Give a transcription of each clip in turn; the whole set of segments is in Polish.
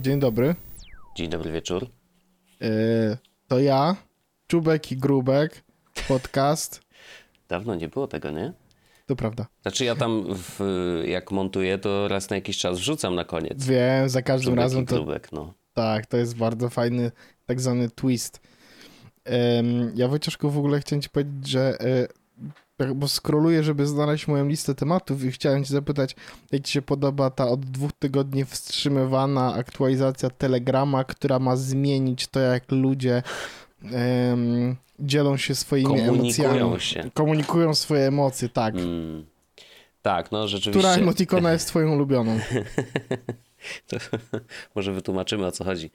Dzień dobry. Dzień dobry wieczór. Yy, to ja, Czubek i Grubek, podcast. Dawno nie było tego, nie? To prawda. Znaczy ja tam, w, jak montuję, to raz na jakiś czas wrzucam na koniec. Wiem, za każdym Czubek razem i to. grubek, no. Tak, to jest bardzo fajny, tak zwany twist. Ym, ja Wojcieszku w ogóle chciałem ci powiedzieć, że y, tak, bo scrolluję, żeby znaleźć moją listę tematów i chciałem cię zapytać, jak ci się podoba ta od dwóch tygodni wstrzymywana aktualizacja Telegrama, która ma zmienić to, jak ludzie ym, dzielą się swoimi Komunikują emocjami. się. Komunikują swoje emocje, tak. Mm. Tak, no rzeczywiście. Która emotikona jest twoją ulubioną? To, może wytłumaczymy o co chodzi.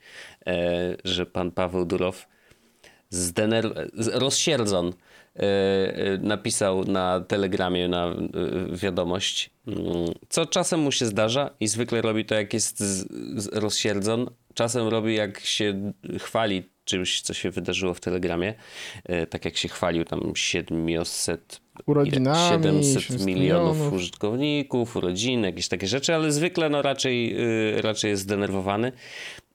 E, że pan Paweł Durow zdener... rozsierdzon e, e, napisał na telegramie na e, wiadomość, mm, co czasem mu się zdarza i zwykle robi to jak jest z, z rozsierdzon. Czasem robi jak się chwali czymś, co się wydarzyło w telegramie. E, tak jak się chwalił tam 700 Urodzinami, 700 700 milionów milionów. użytkowników, urodziny, jakieś takie rzeczy, ale zwykle no raczej, y, raczej jest zdenerwowany.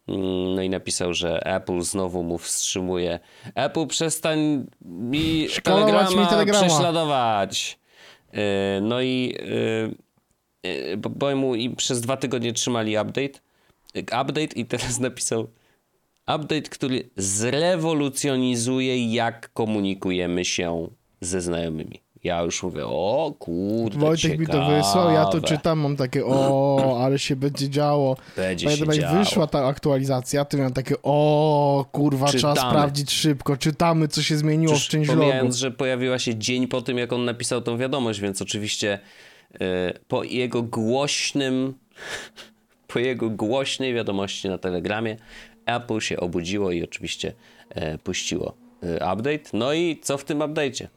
Mm, No i napisał, że Apple znowu mu wstrzymuje. Apple przestań mi telegrama, mi telegrama. prześladować. Y, No i y, y, bo- mu i przez dwa tygodnie trzymali update. Update i teraz napisał update, który zrewolucjonizuje jak komunikujemy się ze znajomymi. Ja już mówię, o kurde, Wojtek mi to ciekawe. wysłał, ja to czytam, mam takie o, ale się będzie działo. Będzie Pamiętam się jak działo. wyszła ta aktualizacja, to miałem takie o, kurwa, trzeba Czytamy. sprawdzić szybko, czytamy co się zmieniło w Przecież changelogu. Pomijając, że pojawiła się dzień po tym, jak on napisał tą wiadomość, więc oczywiście y, po jego głośnym, po jego głośnej wiadomości na Telegramie Apple się obudziło i oczywiście e, puściło y, update. No i co w tym update'cie?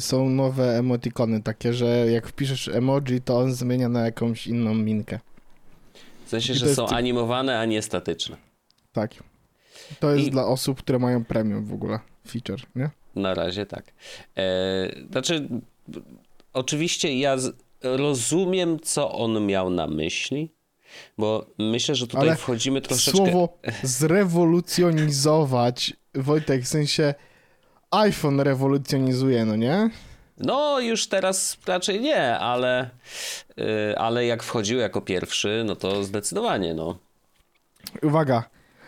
Są nowe emotikony takie, że jak wpiszesz emoji, to on zmienia na jakąś inną minkę. W sensie, że są ty- animowane, a nie statyczne. Tak. To jest I- dla osób, które mają premium w ogóle feature, nie? Na razie tak. E, znaczy, oczywiście ja rozumiem, co on miał na myśli, bo myślę, że tutaj Ale wchodzimy troszeczkę... Słowo zrewolucjonizować, Wojtek, w sensie iPhone rewolucjonizuje, no nie? No, już teraz raczej nie, ale, y, ale jak wchodził jako pierwszy, no to zdecydowanie, no. Uwaga.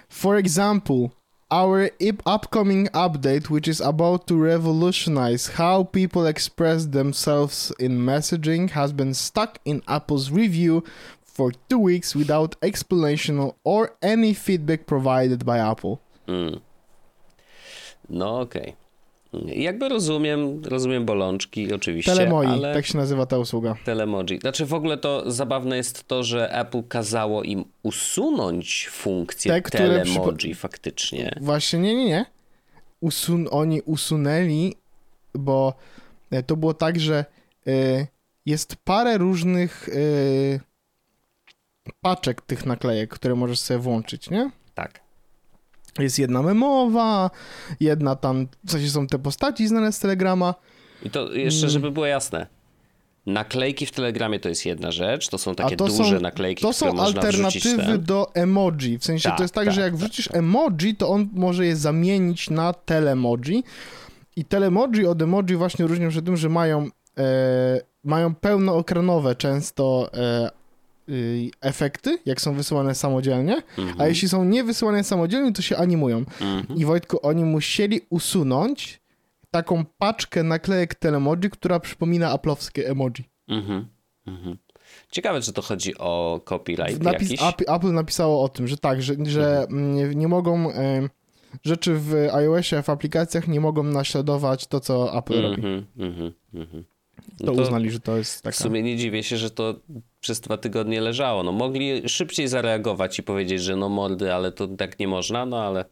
For example, our upcoming update, which is about to revolutionize how people express themselves in messaging, has been stuck in Apple's review for two weeks without explanation or any feedback provided by Apple. Mm. No okej. Jakby rozumiem, rozumiem bolączki oczywiście, Telemoi, ale... tak się nazywa ta usługa. Telemoji. Znaczy w ogóle to zabawne jest to, że Apple kazało im usunąć funkcję Te, telemoji przypo- faktycznie. Właśnie nie, nie, nie. Usun oni usunęli, bo e, to było tak, że e, jest parę różnych e, paczek tych naklejek, które możesz sobie włączyć, nie? Tak. Jest jedna memowa, jedna tam, w sensie są te postaci znane z Telegrama. I to jeszcze, Mm. żeby było jasne. Naklejki w Telegramie to jest jedna rzecz, to są takie to duże są- naklejki, To które są alternatywy ten. do emoji. W sensie Tak, to jest tak, tak, że jak tak, wrzucisz tak. emoji, to on może je zamienić na telemoji. I telemoji od emoji właśnie różnią się tym, że mają, e, mają pełnoekranowe często e, efekty, jak są wysyłane samodzielnie, Mhm. a jeśli są nie wysyłane samodzielnie, to się animują. Mhm. I Wojtku, oni musieli usunąć taką paczkę naklejek telemoji, która przypomina aplowskie emoji. Mhm. Mhm. Ciekawe, czy to chodzi o copyright Napis, jakiś. Mhm. Apple, napisało o tym, że tak, że, że nie, nie mogą e, rzeczy w iOSie, w aplikacjach nie mogą naśladować to, co Apple robi. Mhm, mhm, mhm. To, No to uznali, że to jest taka... W sumie nie dziwię się, że to przez dwa tygodnie leżało. No mogli szybciej zareagować i powiedzieć, że no mordy, ale to tak nie można, no ale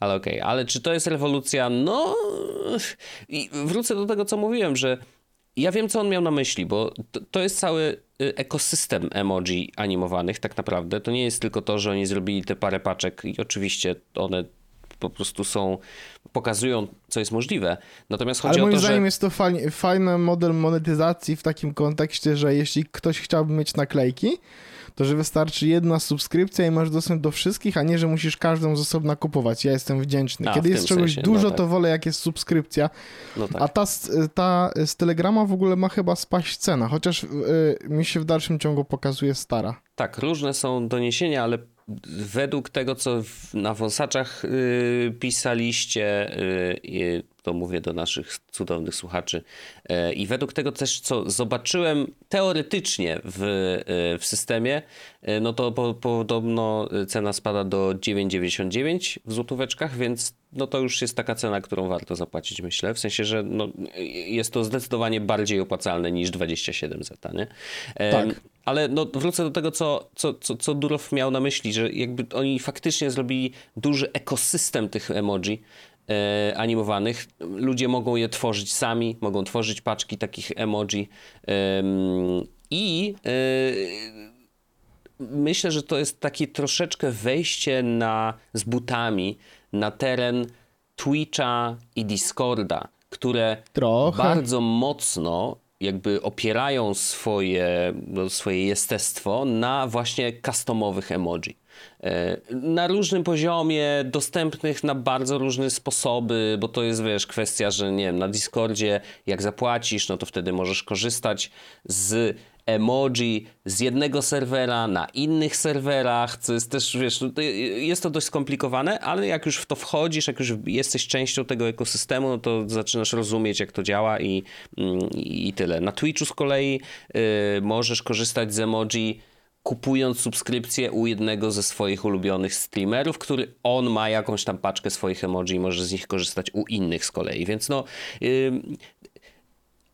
ale okej. Okay. Ale czy to jest rewolucja? No i wrócę do tego, co mówiłem, że ja wiem, co on miał na myśli, bo to, to, jest cały y, ekosystem emoji animowanych tak naprawdę. To nie jest tylko to, że oni zrobili te parę paczek i oczywiście one po prostu są, pokazują, co jest możliwe. Natomiast chodzi Ale o moim to, zdaniem że... jest to fajny, fajny model monetyzacji w takim kontekście, że jeśli ktoś chciałby mieć naklejki, to że wystarczy jedna subskrypcja i masz dostęp do wszystkich, a nie, że musisz każdą z osobna kupować. Ja jestem wdzięczny. A, Kiedy jest czegoś sensie, no dużo, tak. to wolę jak jest subskrypcja. No tak. A ta, ta z Telegrama w ogóle ma chyba spaść cena, chociaż y, mi się w dalszym ciągu pokazuje stara. Tak, różne są doniesienia, ale według tego, co na wąsaczach y, pisaliście, y, to mówię do naszych cudownych słuchaczy, y, i według tego też, co zobaczyłem teoretycznie w, w systemie, no to po, podobno cena spada do 9,99 w złotóweczkach, więc no to już jest taka cena, którą warto zapłacić, myślę. W sensie, że no, jest to zdecydowanie bardziej opłacalne niż 27 zeta, nie? Tak. Ale no, wrócę do tego, co, co, co, co Durow miał na myśli, że jakby oni faktycznie zrobili duży ekosystem tych emoji e, animowanych. Ludzie mogą je tworzyć sami, mogą tworzyć paczki takich emoji em, i e, myślę, że to jest takie troszeczkę wejście na, z butami na teren Twitcha i Discorda, które Trochę. bardzo mocno jakby opierają swoje, no, swoje jestestwo na właśnie customowych emoji. E, Na różnym poziomie, dostępnych na bardzo różne sposoby, bo to jest, wiesz, kwestia, że nie wiem, na Discordzie jak zapłacisz, no to wtedy możesz korzystać z emoji z jednego serwera na innych serwerach, co jest też, wiesz, no jest to dość skomplikowane, ale jak już w to wchodzisz, jak już jesteś częścią tego ekosystemu, no to zaczynasz rozumieć, jak to działa i, mm, i tyle. Na Twitchu z kolei y, możesz korzystać z emoji kupując subskrypcję u jednego ze swoich ulubionych streamerów, który on ma jakąś tam paczkę swoich emoji i może z nich korzystać u innych z kolei. Więc no, ym,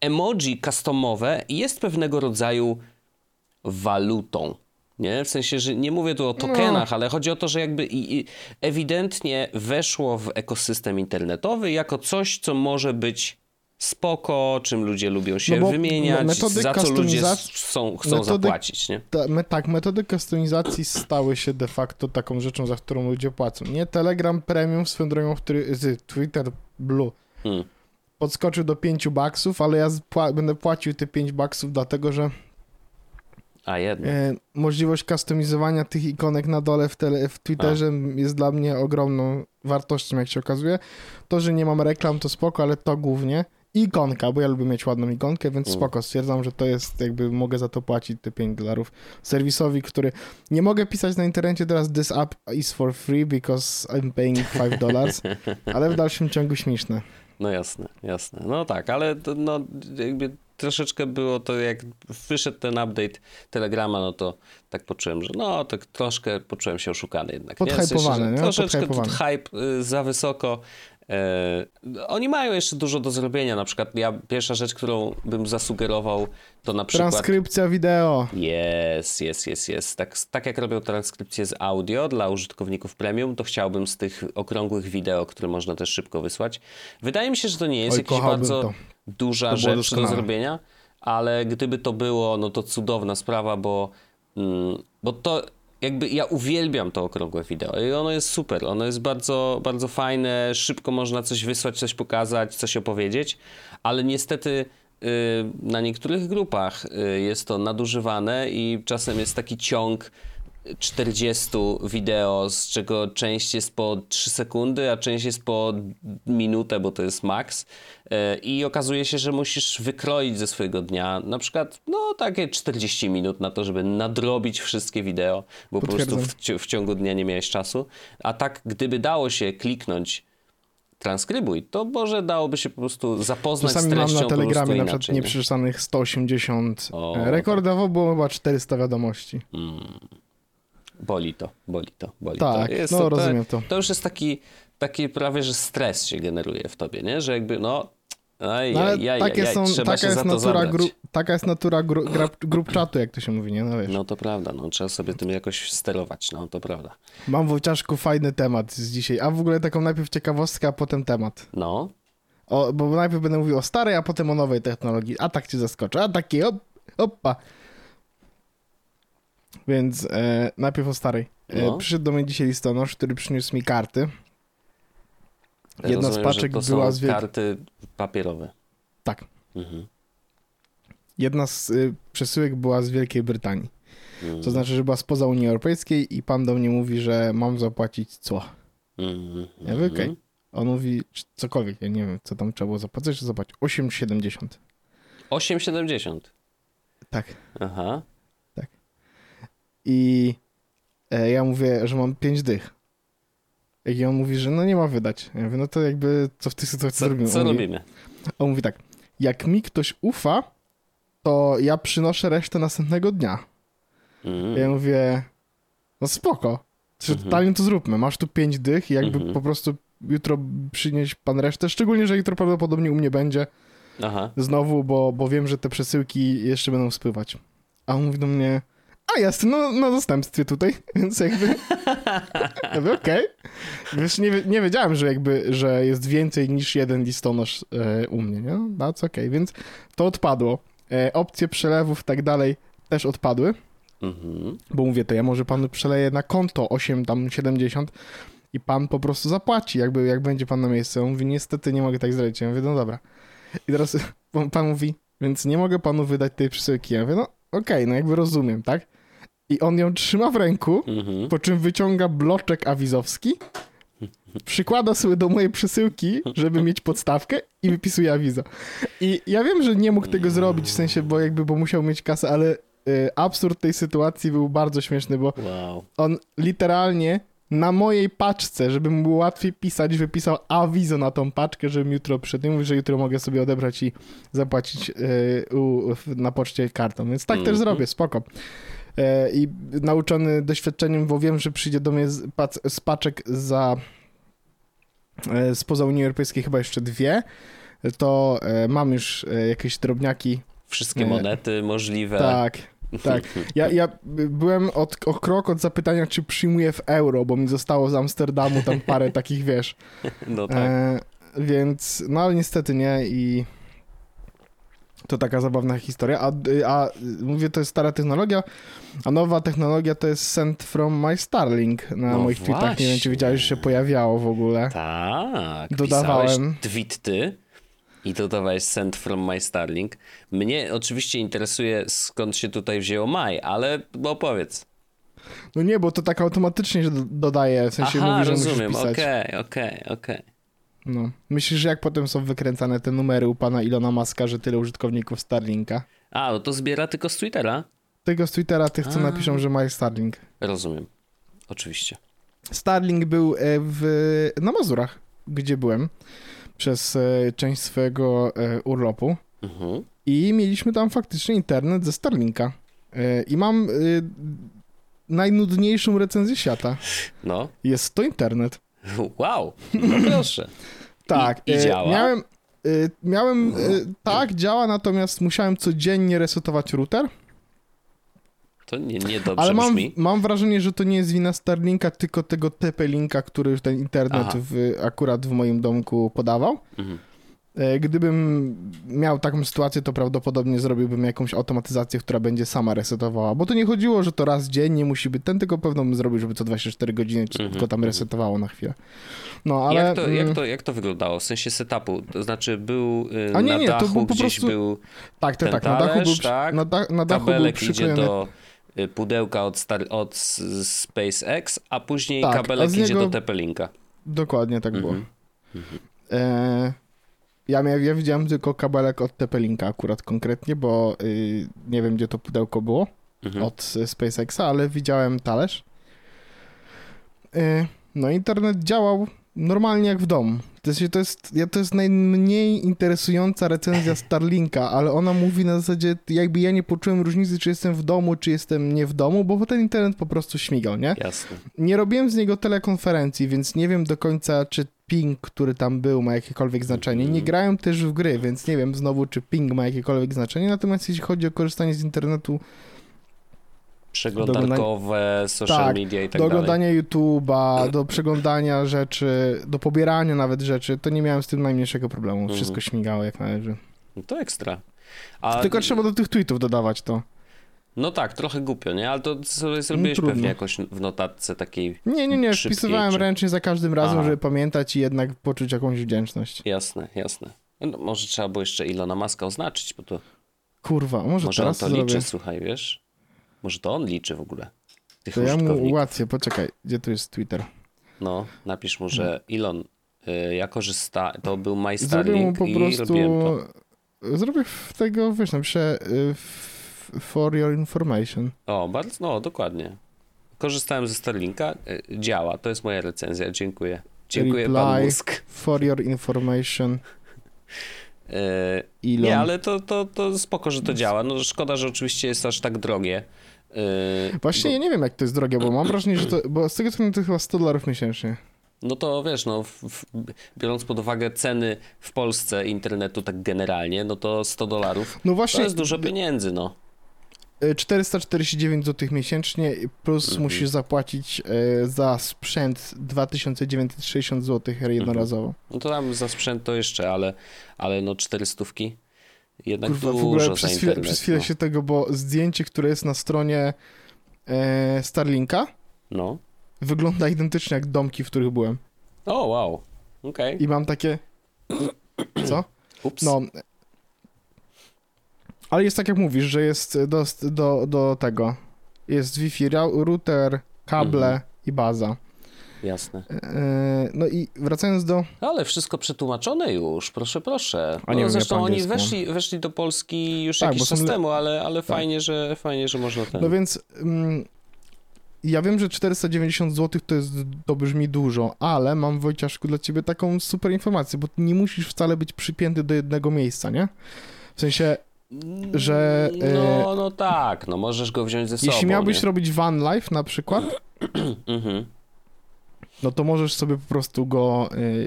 emoji customowe jest pewnego rodzaju walutą. Nie? W sensie, że nie mówię tu o tokenach, ale chodzi o to, że jakby ewidentnie weszło w ekosystem internetowy jako coś, co może być spoko, czym ludzie lubią się No wymieniać, za co ludzie customizacji- chcą, metody- zapłacić. Nie? Ta, me, tak, metody customizacji stały się de facto taką rzeczą, za którą ludzie płacą. Nie Telegram Premium swoją drogą, który, z Twitter Blue Mm. Podskoczył do 5 baksów, ale ja pła- będę płacił te 5 baksów dlatego, że A jednak. e, możliwość customizowania tych ikonek na dole w, tele, w Twitterze jest dla mnie ogromną wartością, jak się okazuje. To, że nie mam reklam, to spoko, ale to głównie. Ikonka, bo ja lubię mieć ładną ikonkę, więc Mm. spoko, stwierdzam, że to jest jakby, mogę za to płacić te 5 dolarów serwisowi, który nie mogę pisać na internecie teraz this app is for free because I'm paying 5 dollars, ale w dalszym ciągu śmieszne. No jasne, jasne. No tak, ale to, no, jakby troszeczkę było to, jak wyszedł ten update Telegrama, no to tak poczułem, że no, tak troszkę poczułem się oszukany jednak. nie? W sensie, Podhypowany, nie? Troszeczkę Podhypowany. hype y, za wysoko. E, oni mają jeszcze dużo do zrobienia. Na przykład ja, pierwsza rzecz, którą bym zasugerował, to na przykład... Transkrypcja wideo. Jest, jest, jest, jest. Tak, tak jak robią transkrypcję z audio dla użytkowników premium, to chciałbym z tych okrągłych wideo, które można też szybko wysłać. Wydaje mi się, że to nie jest Oj, jakaś bardzo to. duża To rzecz do zrobienia, ale gdyby to było, no to cudowna sprawa, bo, mm, bo to jakby ja uwielbiam to okrągłe wideo i ono jest super, ono jest bardzo, bardzo fajne, szybko można coś wysłać, coś pokazać, coś opowiedzieć, ale niestety y, na niektórych grupach y, jest to nadużywane i czasem jest taki ciąg 40 wideo, z czego część jest po 3 sekundy, a część jest po minutę, bo to jest max. E, I okazuje się, że musisz wykroić ze swojego dnia na przykład no takie 40 minut na to, żeby nadrobić wszystkie wideo, bo po prostu w, w ciągu dnia nie miałeś czasu. A tak, gdyby dało się kliknąć transkrybuj, to może dałoby się po prostu zapoznać Czasami z mam treścią na po prostu Telegramie na przykład nie? nieprzeczytanych 180. O, Rekordowo było chyba 400 wiadomości. Boli to, boli to, boli Tak, to. Jest no to, rozumiem to. To już jest taki, taki prawie, że stres się generuje w tobie, nie? Że jakby, no, Aj, No, ale aj, aj, takie aj, są, trzeba taka, jest natura gru, taka jest natura gru, gra, grup czatu, jak to się mówi, nie? No wiesz. No to prawda, no trzeba sobie tym jakoś sterować, no to prawda. Mam Wojciaszku fajny temat z dzisiaj, a w ogóle taką najpierw ciekawostkę, a potem temat. No, O, bo najpierw będę mówił o starej, a potem o nowej technologii. A tak cię zaskoczę, a takie op, opa. Więc e, najpierw o starej. E, No. Przyszedł do mnie dzisiaj listonosz, który przyniósł mi karty. Jedna z rozumiem, paczek że to była są z karty papierowe. Tak. Mhm. Jedna z y, przesyłek była z Wielkiej Brytanii. Mhm. To znaczy, że była spoza Unii Europejskiej i pan do mnie mówi, że mam zapłacić cło. Mhm. Ja mówię, okej. On mówi czy cokolwiek, ja nie wiem, co tam trzeba było zapłacić, że zapłacić 8,70. 8,70. Tak. Aha. I e, ja mówię, że mam 5 dych. I on mówi, że no nie ma wydać. Ja mówię, no to jakby co w tej sytuacji Co, zrobimy? co on, mówi, robimy? on mówi tak, jak mi ktoś ufa, to ja przynoszę resztę następnego dnia. Mhm. Ja mówię, no spoko. Czy totalnie to zróbmy. Masz tu 5 dych i jakby Mhm. po prostu jutro przynieść pan resztę, szczególnie, że jutro prawdopodobnie u mnie będzie Aha. znowu, bo, bo wiem, że te przesyłki jeszcze będą spływać. A on mówi do mnie, a jasne, no na zastępstwie tutaj, więc jakby, ja mówię, okej. Wiesz, nie, nie wiedziałem, że jakby, że jest więcej niż jeden listonosz e, u mnie, nie? No, that's okej, więc to odpadło. E, opcje przelewów i tak dalej też odpadły, Mhm. bo mówię, to ja może panu przeleję na konto 8 tam 70 i pan po prostu zapłaci, jakby jak będzie pan na miejscu. On mówi, niestety nie mogę tak zrobić. Ja mówię, no dobra. I teraz pan- mówi, więc nie mogę panu wydać tej przesyłki. Ja mówię, no okej, no jakby rozumiem, tak? I on ją trzyma w ręku, Mhm. po czym wyciąga bloczek awizowski, przykłada sobie do mojej przesyłki, żeby mieć podstawkę i wypisuje awizo. I ja wiem, że nie mógł tego zrobić, w sensie, bo jakby, bo musiał mieć kasę, ale y, absurd tej sytuacji był bardzo śmieszny, bo Wow. on literalnie na mojej paczce, żeby mu było łatwiej pisać, wypisał awizo na tą paczkę, żebym jutro przyszedł. I mówi, że jutro mogę sobie odebrać i zapłacić y, u, na poczcie kartą. Więc tak też Mhm. zrobię, spoko. E, I nauczony doświadczeniem, bo wiem, że przyjdzie do mnie z, pac, z paczek za e, spoza Unii Europejskiej chyba jeszcze dwie, to e, mam już jakieś drobniaki. Wszystkie monety możliwe. Tak, tak. Ja, ja byłem od, o krok od zapytania, czy przyjmuję w euro, bo mi zostało z Amsterdamu tam parę takich, wiesz. No tak. E, więc, no ale niestety nie i to taka zabawna historia. A, a mówię, to jest stara technologia, a nowa technologia to jest Send from my Starlink na No moich tweetach. Nie wiem, czy właśnie. widziałeś, że się pojawiało w ogóle. Tak. Dodawałem. Tweet ty i dodawałeś send from my Starlink. Mnie oczywiście interesuje skąd się tutaj wzięło maj, ale opowiedz. No nie, bo to tak automatycznie dodaje, w sensie Aha, mówi, że rozumiem. Okej, okej, okej. No. Myślisz, że jak potem są wykręcane te numery u pana Ilona Maska, że tyle użytkowników Starlinka? A, no to zbiera tylko z Twittera? Tego z Twittera tych, co A. napiszą, że mają Starlink. Rozumiem. Oczywiście. Starlink był e, w, na Mazurach, gdzie byłem przez e, część swojego e, urlopu Mhm. i mieliśmy tam faktycznie internet ze Starlinka. I mam najnudniejszą recenzję świata. No. Jest to internet. Wow. No proszę. Tak. I- i e, działa? Miałem, e, miałem e, tak, działa, natomiast musiałem codziennie resetować router. To nie, nie dobrze Ale mam, brzmi. mam wrażenie, że to nie jest wina Starlinka, tylko tego TP-Linka, który ten internet w, akurat w moim domku podawał. Mhm. E, Gdybym miał taką sytuację, to prawdopodobnie zrobiłbym jakąś automatyzację, która będzie sama resetowała. Bo to nie chodziło, że to raz dziennie musi być ten, tylko pewno bym zrobił, żeby co 24 godziny czy Mhm, tylko tam mhm. resetowało na chwilę. No ale. jak, to, jak, mm, to, jak to wyglądało? W sensie setupu? To znaczy był y, A nie, na nie, to dachu był po gdzieś prostu był Tak, tak, ten tak. Na dachu talerz, był, tak? na, da, na dachu był kabelek idzie przyklejony. do y, pudełka od, Star, od SpaceX, a później Tak, a kabelek idzie niego- do TP-Linka. Dokładnie tak było. Mhm. E, ja, miał, ja widziałem tylko kabelek od TP-Linka akurat konkretnie, bo y, nie wiem, gdzie to pudełko było. Mhm. od e, SpaceXa, ale widziałem talerz. E, No, internet działał normalnie jak w domu. To jest, to jest, to jest najmniej interesująca recenzja Starlinka, ale ona mówi na zasadzie, jakby ja nie poczułem różnicy, czy jestem w domu, czy jestem nie w domu, bo ten internet po prostu śmigał, nie? Jasne. Nie robiłem z niego telekonferencji, więc nie wiem do końca, czy ping, który tam był, ma jakiekolwiek znaczenie. Nie Mhm. grają też w gry, więc nie wiem znowu, czy ping ma jakiekolwiek znaczenie. Natomiast jeśli chodzi o korzystanie z internetu, Przeglądarkowe, social Tak, media i tak do dalej. oglądania YouTube'a, do przeglądania rzeczy, do pobierania nawet rzeczy, to nie miałem z tym najmniejszego problemu. Mhm. Wszystko śmigało jak należy. No To ekstra. A, Tylko trzeba do tych tweetów dodawać to. No tak, trochę głupio, nie? Ale to sobie zrobiłeś trudno. pewnie jakoś w notatce takiej Nie, nie, nie, Szybkiej, wpisywałem czy- ręcznie za każdym razem, Aha. żeby pamiętać i jednak poczuć jakąś wdzięczność. Jasne, jasne. No, może trzeba było jeszcze Ilona Maska oznaczyć, bo to Kurwa, może, może on teraz to to zrobię. liczy, słuchaj, wiesz? Może to on liczy w ogóle. Tych To ja mu ułatwię, poczekaj, gdzie tu jest Twitter? No, napisz mu, że Ilon, y, ja korzysta, to był My Zrobię mu po i prostu... robiłem to. Zrobię tego, wiesz, napiszę y, for your information. O, bardzo, no, dokładnie. Korzystałem ze Starlinka, y, działa, to jest moja recenzja, dziękuję. Dziękuję pan Reply. Musk. For your information, Y, Elon. Nie, ale to, to, to spoko, że to działa. No szkoda, że oczywiście jest aż tak drogie. Yy, Właśnie bo, ja nie wiem, jak to jest drogie, bo mam wrażenie, że to... Bo z tego co wiem, to chyba 100 dolarów miesięcznie. No to wiesz, no, w, w, biorąc pod uwagę ceny w Polsce internetu tak generalnie, no to 100 dolarów No to właśnie, jest dużo pieniędzy, no. Y, 449 zł miesięcznie plus Mhm. musisz zapłacić y, za sprzęt 2960 zł jednorazowo. No to tam za sprzęt to jeszcze, ale, ale no 400 jednak Kurwa, w dużo ogóle za przez chwilę, internet. przez chwilę no. się tego, bo zdjęcie, które jest na stronie e, Starlinka no. wygląda identycznie jak domki, w których byłem. O, wow. Okej. I mam takie... Co? Ups. No. Ale jest tak jak mówisz, że jest do, do, do tego. Jest Wi-Fi, router, kable Mhm. i baza. Jasne. E, no i wracając do... Ale wszystko przetłumaczone już, proszę, proszę. A nie no, zresztą oni weszli, weszli do Polski już Tak, jakiś czas le- temu, ale, ale fajnie, że, fajnie, że można ten... No więc... Mm, ja wiem, że 490 zł to jest, to brzmi dużo, ale mam Wojciaszku dla ciebie taką super informację, bo ty nie musisz wcale być przypięty do jednego miejsca, nie? W sensie, że, e, No, no tak, no możesz go wziąć ze sobą, jeśli miałbyś nie? robić van life na przykład, Mhm. no to możesz sobie po prostu go y,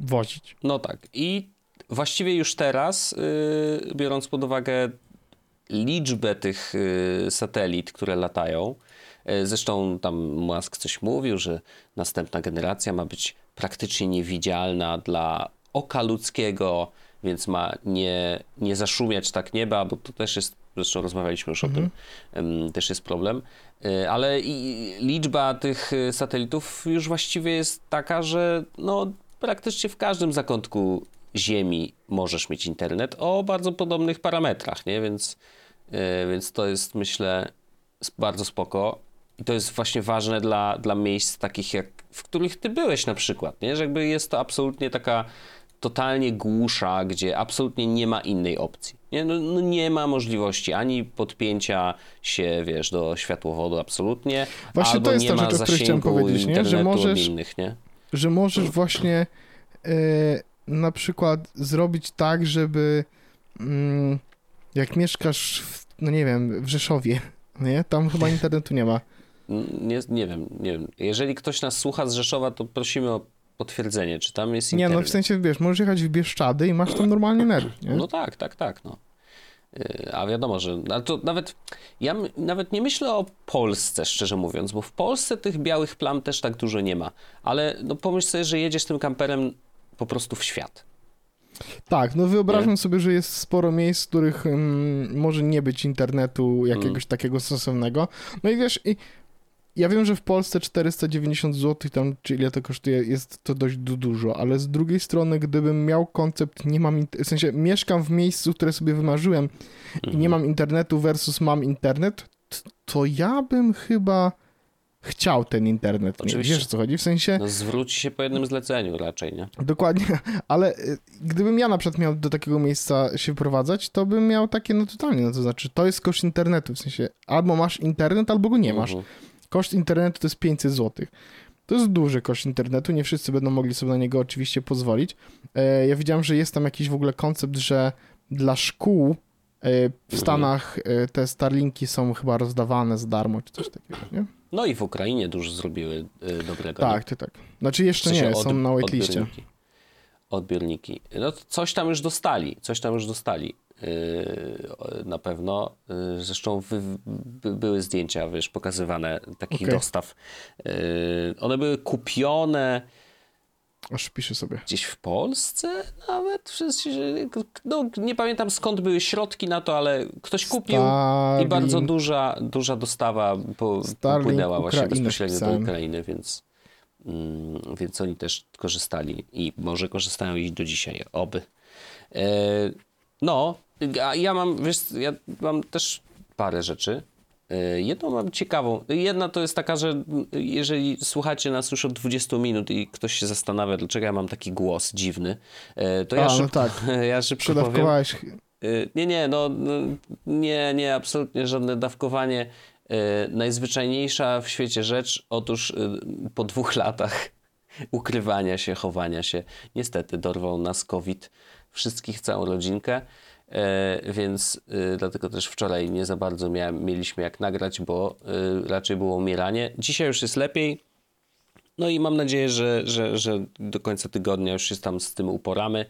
wozić. No tak. I właściwie już teraz, yy, biorąc pod uwagę liczbę tych yy, satelit, które latają, yy, zresztą tam Musk coś mówił, że następna generacja ma być praktycznie niewidzialna dla oka ludzkiego, więc ma nie, nie zaszumiać tak nieba, bo to też jest, zresztą rozmawialiśmy już o tym, ym, też jest problem. Y, Ale liczba tych y, satelitów już właściwie jest taka, że no, praktycznie w każdym zakątku Ziemi możesz mieć internet o bardzo podobnych parametrach, nie? Więc, y, więc to jest myślę bardzo spoko. I to jest właśnie ważne dla, dla miejsc takich, jak, w których ty byłeś na przykład, nie? Że jakby jest to absolutnie taka totalnie głusza, gdzie absolutnie nie ma innej opcji. Nie, no, no nie ma możliwości ani podpięcia się, wiesz, do światłowodu absolutnie, Właśnie albo to jest nie ta ma rzecz, zasięgu powiedzieć, nie? Że możesz- innych, nie? Że możesz właśnie y, na przykład zrobić tak, żeby mm, jak mieszkasz, w, no nie wiem, w Rzeszowie, nie? Tam chyba internetu nie ma. Nie, nie wiem, nie wiem. Jeżeli ktoś nas słucha z Rzeszowa, to prosimy o potwierdzenie, czy tam jest Nie, internet. no w sensie, wiesz, możesz jechać w Bieszczady i masz tam normalnie nie? No tak, tak, tak, no. Yy, A wiadomo, że ale to nawet ja nawet nie myślę o Polsce, szczerze mówiąc, bo w Polsce tych białych plam też tak dużo nie ma. Ale no pomyśl sobie, że jedziesz tym kamperem po prostu w świat. Tak, no wyobrażam sobie, że jest sporo miejsc, w których mm, może nie być internetu jakiegoś Mm. takiego stosownego. No i wiesz, i ja wiem, że w Polsce 490 zł, tam czy ile to kosztuje, jest to dość du- dużo, ale z drugiej strony, gdybym miał koncept, nie mam, w sensie mieszkam w miejscu, które sobie wymarzyłem i Mhm. nie mam internetu versus mam internet, to ja bym chyba chciał ten internet. Oczywiście. Wiesz o co chodzi? W sensie... No zwróć się po jednym zleceniu raczej, nie? Dokładnie, ale y, gdybym ja na przykład miał do takiego miejsca się wprowadzać, to bym miał takie, no totalnie, no to znaczy, to jest koszt internetu, w sensie albo masz internet, albo go nie masz. Mhm. Koszt internetu to jest 500 zł. To jest duży koszt internetu, nie wszyscy będą mogli sobie na niego oczywiście pozwolić. E, ja widziałem, że jest tam jakiś w ogóle koncept, że dla szkół W Stanach te Starlinki są chyba rozdawane za darmo, czy coś takiego, nie? No i w Ukrainie dużo zrobiły dobrego. Tak, tak, tak. Znaczy jeszcze w sensie nie, są na waitliście. Odbiorniki. odbiorniki. No coś tam już dostali, coś tam już dostali. Yy, na pewno. Yy, zresztą wy, by, były zdjęcia, wiesz, pokazywane takich okay. dostaw. Yy, one były kupione. Aż piszę sobie. Gdzieś w Polsce nawet. No, nie pamiętam skąd były środki na to, ale ktoś kupił Starlink. i bardzo duża, duża dostawa po, popłynęła właśnie Ukrainy bezpośrednio do Ukrainy, więc, mm, więc oni też korzystali i może korzystają i do dzisiaj. Oby. No, a ja mam, wiesz, ja mam też parę rzeczy. E, jedną mam ciekawą. Jedna to jest taka, że jeżeli słuchacie nas już od 20 minut i ktoś się zastanawia, dlaczego ja mam taki głos dziwny, e, to ja, a, no tak. ja szybko powiem. E, nie, nie, no, no nie, nie, absolutnie żadne dawkowanie. Najzwyczajniejsza w świecie rzecz, otóż po dwóch latach ukrywania się, chowania się, niestety dorwał nas COVID wszystkich, całą rodzinkę. E, więc e, dlatego też wczoraj nie za bardzo miałem, mieliśmy jak nagrać, bo e, raczej było umieranie. Dzisiaj już jest lepiej. No i mam nadzieję, że, że, że do końca tygodnia już się tam z tym uporamy.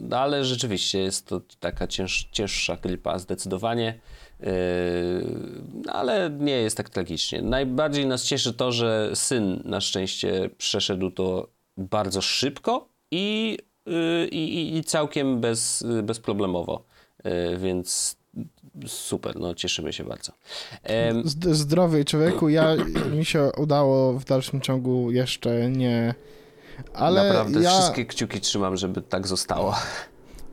No ale rzeczywiście jest to taka cięż, cięższa grypa zdecydowanie. ale nie jest tak tragicznie. Najbardziej nas cieszy to, że syn na szczęście przeszedł to bardzo szybko i i, i całkiem bez, bezproblemowo. Y, więc super, no cieszymy się bardzo. Zdrowy człowieku, ja mi się udało w dalszym ciągu jeszcze nie. Ale Naprawdę ja... wszystkie kciuki trzymam, żeby tak zostało.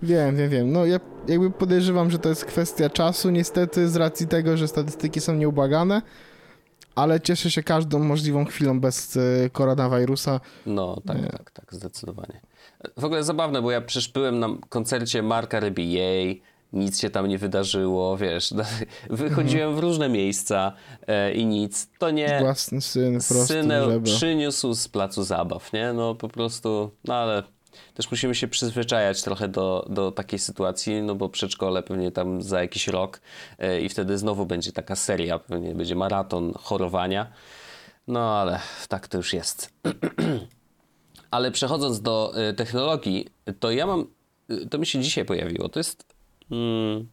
Wiem, wiem, wiem. No ja jakby podejrzewam, że to jest kwestia czasu, niestety, z racji tego, że statystyki są nieubłagane, ale cieszę się każdą możliwą chwilą bez y, koronawirusa. No, tak, nie. tak, tak, zdecydowanie. W ogóle zabawne, bo ja przecież byłem na koncercie Marka Rebillet, nic się tam nie wydarzyło, wiesz, wychodziłem w różne miejsca e, i nic, to nie... Własny syn, Synę przyniósł z placu zabaw, nie? No po prostu, no ale też musimy się przyzwyczajać trochę do, do takiej sytuacji, no bo przedszkole pewnie tam za jakiś rok e, i wtedy znowu będzie taka seria, pewnie będzie maraton chorowania, no ale tak to już jest. Ale przechodząc do y, technologii, to ja mam, y, to mi się dzisiaj pojawiło, to jest mm,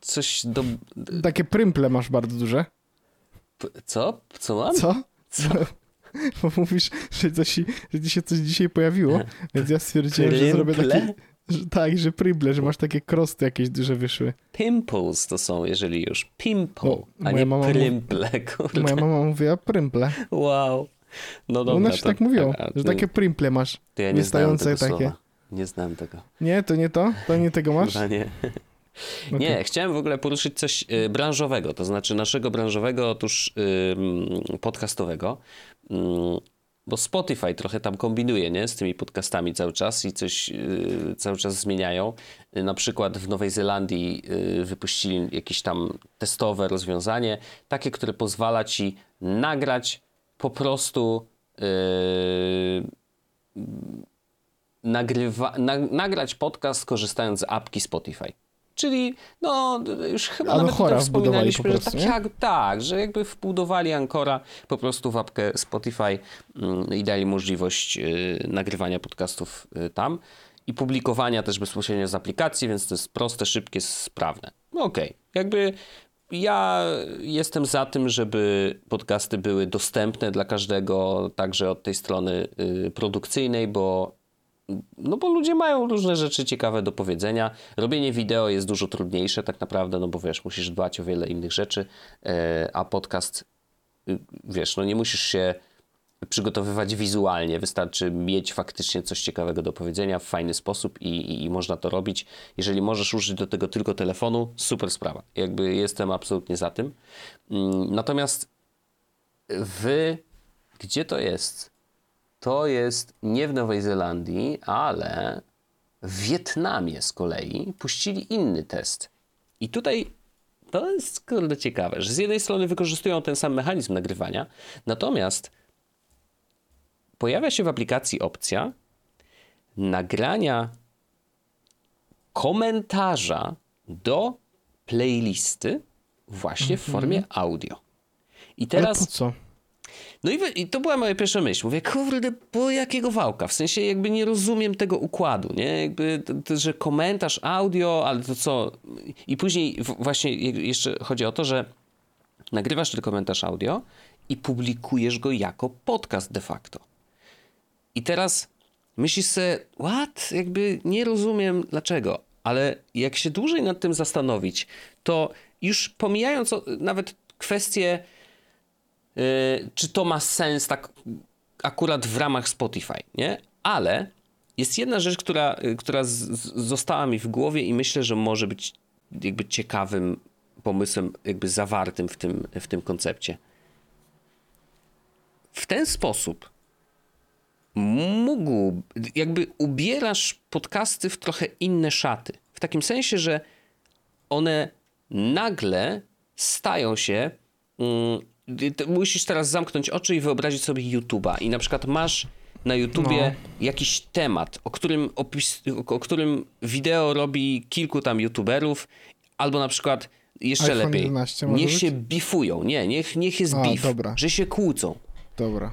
coś do... Takie prymple masz bardzo duże. P co? Co mam? Co? Co? Bo mówisz, że, coś, że ci się coś dzisiaj pojawiło, więc ja stwierdziłem, że zrobię taki... Że, tak, że prymple, że masz takie krosty jakieś duże wyszły. Pimples to są, jeżeli już. Pimple, no, a nie prymple, kurde. Moja mama mówiła prymple. Wow. No dobra, Ona się to, tak mówiło, tak, że takie primple masz. To ja nie tego takie. Słowa. Nie znałem tego. Nie, to nie to? To nie tego masz? Chyba nie. Okay. Nie, chciałem w ogóle poruszyć coś y, branżowego, to znaczy naszego branżowego, otóż y, podcastowego, y, bo Spotify trochę tam kombinuje nie? z tymi podcastami cały czas i coś y, cały czas zmieniają. Y, na przykład w Nowej Zelandii wypuścili jakieś tam testowe rozwiązanie, takie, które pozwala ci nagrać po prostu yy, nagrywa, na, nagrać podcast korzystając z apki Spotify. Czyli no już chyba Ale nawet chora wspominaliśmy, prostu, że tak, jak, tak, że jakby wbudowali Ancora po prostu w apkę Spotify yy, i dali możliwość yy, nagrywania podcastów yy, tam i publikowania też bezpośrednio z aplikacji, więc to jest proste, szybkie, sprawne. No okej, okay. jakby ja jestem za tym, żeby podcasty były dostępne dla każdego, także od tej strony y, produkcyjnej, bo, no bo ludzie mają różne rzeczy ciekawe do powiedzenia. Robienie wideo jest dużo trudniejsze tak naprawdę, no bo wiesz, musisz dbać o wiele innych rzeczy, e, a podcast, y, wiesz, no nie musisz się przygotowywać wizualnie. Wystarczy mieć faktycznie coś ciekawego do powiedzenia w fajny sposób i, i, i, można to robić. Jeżeli możesz użyć do tego tylko telefonu, super sprawa. Jakby jestem absolutnie za tym. Mm, natomiast wy, gdzie to jest? To jest nie w Nowej Zelandii, ale w Wietnamie z kolei puścili inny test. I tutaj to jest ciekawe, że z jednej strony wykorzystują ten sam mechanizm nagrywania, natomiast pojawia się w aplikacji opcja nagrania komentarza do playlisty właśnie w formie audio. I Mhm. Ale teraz... po co? No i, i to była moja pierwsza myśl. Mówię, kurde, po jakiego wałka? W sensie jakby nie rozumiem tego układu, nie? Jakby, to, to, że komentarz audio, ale to co? I później właśnie je- jeszcze chodzi o to, że nagrywasz ten komentarz audio i publikujesz go jako podcast de facto. I teraz myślisz sobie, what? Jakby nie rozumiem dlaczego. Ale jak się dłużej nad tym zastanowić, to już pomijając nawet kwestię Yy, czy to ma sens tak akurat w ramach Spotify, nie? Ale jest jedna rzecz, która, y, która z, z, została mi w głowie i myślę, że może być jakby ciekawym pomysłem jakby zawartym w tym, w tym koncepcie. W ten sposób mógł, jakby ubierasz podcasty w trochę inne szaty. W takim sensie, że one nagle stają się. Mm, musisz teraz zamknąć oczy i wyobrazić sobie YouTube'a. I na przykład masz na YouTubie jakiś temat, o którym, opis, o, którym wideo robi kilku tam YouTuberów, albo na przykład jeszcze iPhone lepiej. 11 może niech się bifują. Nie, niech, niech jest A, dobra. że się kłócą. Dobra.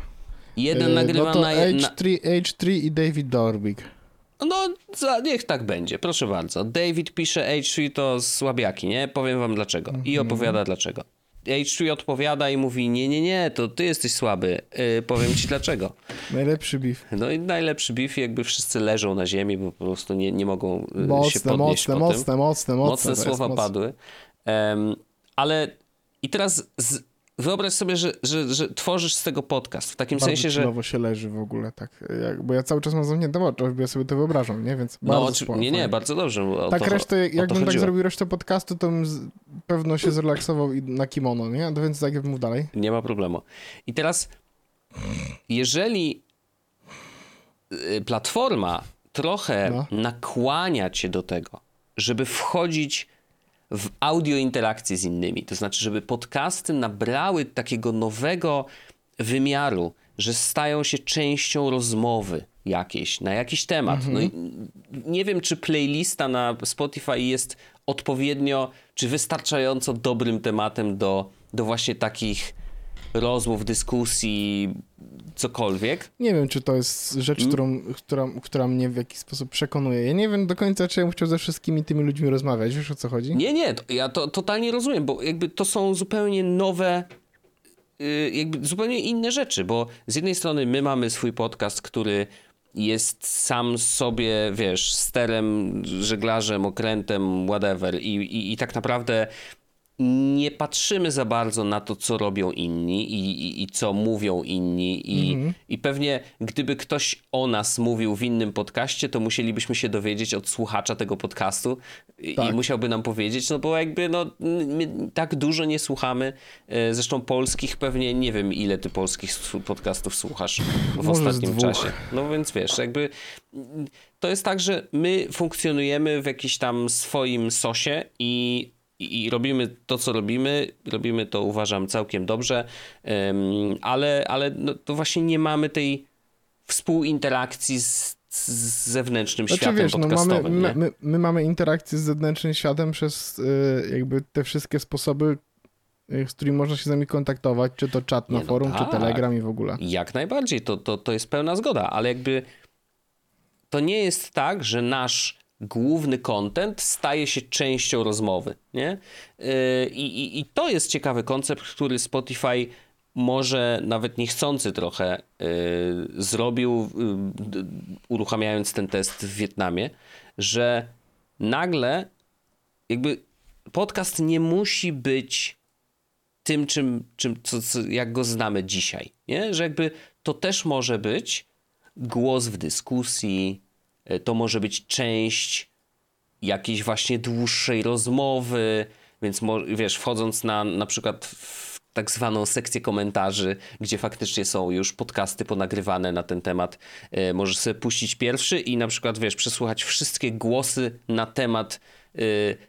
Jeden Yy, nagrywa no to na, na, H3, H3 i David Dorbig. No, za, niech tak będzie, proszę bardzo. David pisze H3 to słabiaki, nie? Powiem wam dlaczego. I opowiada dlaczego. H3 odpowiada i mówi, nie, nie, nie, to ty jesteś słaby. Yy, powiem ci dlaczego. Najlepszy beef. No i najlepszy beef, jakby wszyscy leżą na ziemi, bo po prostu nie, nie mogą się Mocne, podnieść mocne, mocne, mocne, mocne. Mocne jest słowa mocne. padły. Em, ale i teraz z, wyobraź sobie, że, że, że tworzysz z tego podcast. W takim Bardzo sensie, że się leży w ogóle, tak. Jak, bo ja cały czas mam zamknięte oczy, bo ja sobie to wyobrażam, nie? Więc No, bardzo oczy- nie, nie, bardzo dobrze. Tak to, resztę, jakbym tak chodziło. zrobił resztę podcastu, to bym z, pewno się zrelaksował i na kimono, nie? No więc tak, mów dalej. Nie ma problemu. I teraz, jeżeli y, platforma trochę No. nakłania cię do tego, żeby wchodzić w audio interakcję z innymi, to znaczy, żeby podcasty nabrały takiego nowego wymiaru, że stają się częścią rozmowy jakiejś, na jakiś temat. No i nie wiem, czy playlista na Spotify jest odpowiednio, czy wystarczająco dobrym tematem do, do właśnie takich rozmów, dyskusji, cokolwiek. Nie wiem, czy to jest rzecz, Mm. którą, która, która mnie w jakiś sposób przekonuje. Ja nie wiem do końca, czy ja bym chciał ze wszystkimi tymi ludźmi rozmawiać. Wiesz o co chodzi? Nie, nie, to, ja to totalnie rozumiem, bo jakby to są zupełnie nowe, y, jakby zupełnie inne rzeczy, bo z jednej strony my mamy swój podcast, który jest sam sobie, wiesz, sterem, żeglarzem, okrętem, whatever i, i, i tak naprawdę nie patrzymy za bardzo na to, co robią inni i, i, i co mówią inni. I, I pewnie gdyby ktoś o nas mówił w innym podcaście, to musielibyśmy się dowiedzieć od słuchacza tego podcastu i, Tak. i musiałby nam powiedzieć, no bo jakby no, my tak dużo nie słuchamy. E, Zresztą polskich pewnie nie wiem, ile ty polskich podcastów słuchasz w Może ostatnim czasie. No więc wiesz, jakby to jest tak, że my funkcjonujemy w jakimś tam swoim sosie i, i, i robimy to, co robimy. Robimy to, uważam, całkiem dobrze, ale, ale no, to właśnie nie mamy tej współinterakcji z, z zewnętrznym Znaczy światem wiesz, no mamy, podcastowym. my, my, my mamy interakcję z zewnętrznym światem przez y, jakby te wszystkie sposoby, y, z którymi można się z nami kontaktować, czy to czat na Nie, no forum, tak. czy telegram i w ogóle. Jak najbardziej, to, to, to jest pełna zgoda, ale jakby to nie jest tak, że nasz główny content staje się częścią rozmowy, nie? Yy, I, i, I to jest ciekawy koncept, który Spotify może nawet niechcący trochę yy, zrobił, d- uruchamiając ten test w Wietnamie, że nagle jakby podcast nie musi być tym, czym, czym co, co, jak go znamy dzisiaj. Nie? Że jakby to też może być głos w dyskusji, y, to może być część jakiejś właśnie dłuższej rozmowy, więc wiesz, wchodząc na na przykład w tak zwaną sekcję komentarzy, gdzie faktycznie są już podcasty ponagrywane na ten temat, y, możesz sobie puścić pierwszy i na przykład, wiesz, przesłuchać wszystkie głosy na temat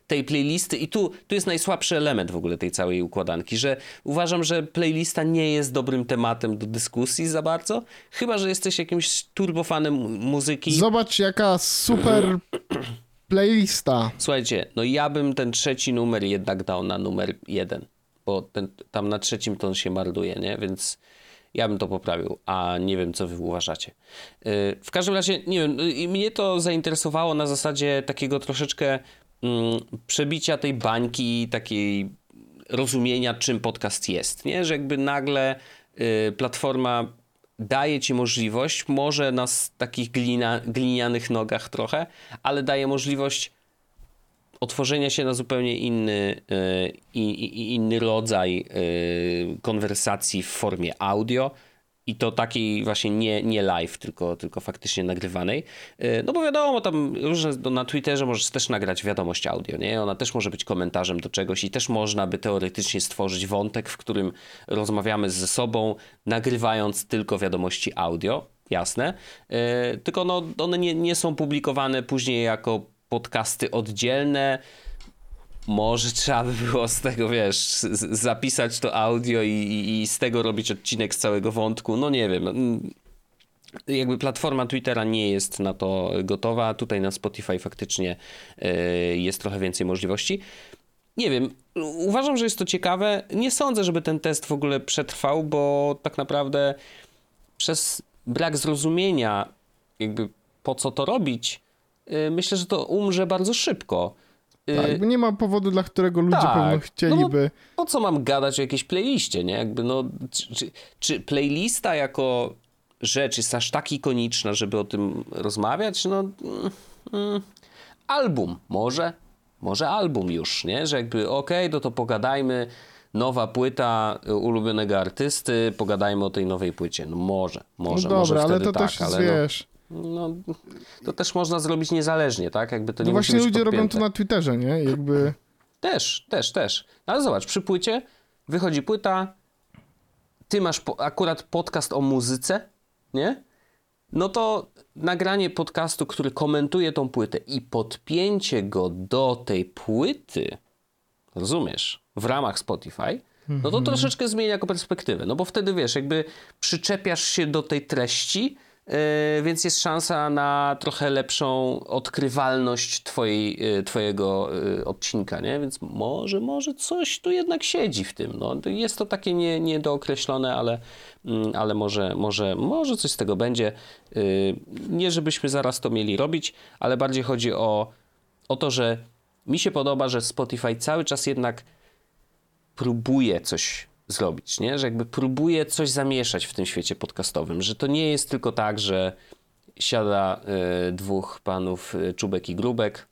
tej playlisty i tu, tu jest najsłabszy element w ogóle tej całej układanki, że uważam, że playlista nie jest dobrym tematem do dyskusji za bardzo, chyba, że jesteś jakimś turbofanem mu- muzyki. Zobacz, jaka super playlista. Słuchajcie, no ja bym ten trzeci numer jednak dał na numer jeden, bo ten, tam na trzecim to on się marduje, nie? Więc ja bym to poprawił, a nie wiem, co wy uważacie. Yy, w każdym razie, nie wiem, yy, mnie to zainteresowało na zasadzie takiego troszeczkę przebicia tej bańki, takiej rozumienia, czym podcast jest, nie? Że jakby nagle yy, platforma daje ci możliwość, może na takich glina, glinianych nogach trochę, ale daje możliwość otworzenia się na zupełnie inny, yy, inny rodzaj yy, konwersacji w formie audio i to takiej właśnie nie, nie live, tylko, tylko faktycznie nagrywanej. Y, no bo wiadomo, tam różne, no na Twitterze możesz też nagrać wiadomość audio, nie? Ona też może być komentarzem do czegoś i też można by teoretycznie stworzyć wątek, w którym rozmawiamy ze sobą, nagrywając tylko wiadomości audio, jasne. Y, tylko no, one nie, nie są publikowane później jako podcasty oddzielne, może trzeba by było z tego, wiesz, zapisać to audio i, i, i z tego robić odcinek z całego wątku. No nie wiem. Mm, jakby platforma Twittera nie jest na to gotowa. Tutaj na Spotify faktycznie y, jest trochę więcej możliwości. Nie wiem, uważam, że jest to ciekawe. Nie sądzę, żeby ten test w ogóle przetrwał, bo tak naprawdę przez brak zrozumienia, jakby po co to robić, y, myślę, że to umrze bardzo szybko. Tak, y, nie ma powodu, dla którego ludzie tak, pewno chcieliby. No, po co mam gadać o jakiejś playliście, nie? Jakby no, czy, czy, czy, playlista jako rzecz jest aż tak ikoniczna, żeby o tym rozmawiać? No, mm, mm, album, może, może album już, nie? Że jakby okej, okay, no to pogadajmy, nowa płyta ulubionego artysty, pogadajmy o tej nowej płycie. No może, może, no dobra, może ale to tak, też ale wiesz... No no, to też można zrobić niezależnie, tak? Jakby to nie no właśnie ludzie podpięte. robią to na Twitterze, nie? Jakby... Też, też, też. No ale zobacz, przy płycie wychodzi płyta, ty masz po, akurat podcast o muzyce, nie? No to nagranie podcastu, który komentuje tą płytę i podpięcie go do tej płyty, rozumiesz, w ramach Spotify, no to mhm. troszeczkę zmienia jako perspektywę. No bo wtedy wiesz, jakby przyczepiasz się do tej treści, więc jest szansa na trochę lepszą odkrywalność twojej, e, twojego e, odcinka, nie? Więc może, może coś tu jednak siedzi w tym. No, jest to takie nie, niedookreślone, ale, mm, ale może, może, może coś z tego będzie. Nie żebyśmy zaraz to mieli robić, ale bardziej chodzi o, o to, że mi się podoba, że Spotify cały czas jednak próbuje coś zrobić, nie? Że jakby próbuje coś zamieszać w tym świecie podcastowym, że to nie jest tylko tak, że siada y, dwóch panów y, Czubek i Grubek,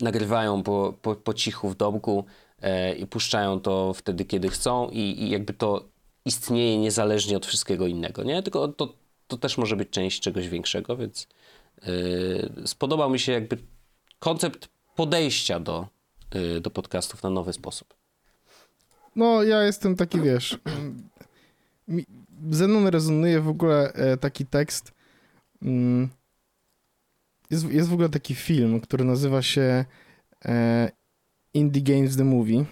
nagrywają po, po, po cichu w domku y, i puszczają to wtedy, kiedy chcą i, i, jakby to istnieje niezależnie od wszystkiego innego, nie? Tylko to, to też może być część czegoś większego, więc spodobał mi się jakby koncept podejścia do, do podcastów na nowy sposób. No, ja jestem taki, wiesz, mi, ze mną rezonuje w ogóle e, taki tekst. Mm, jest, jest w ogóle taki film, który nazywa się e, Indie Games The Movie.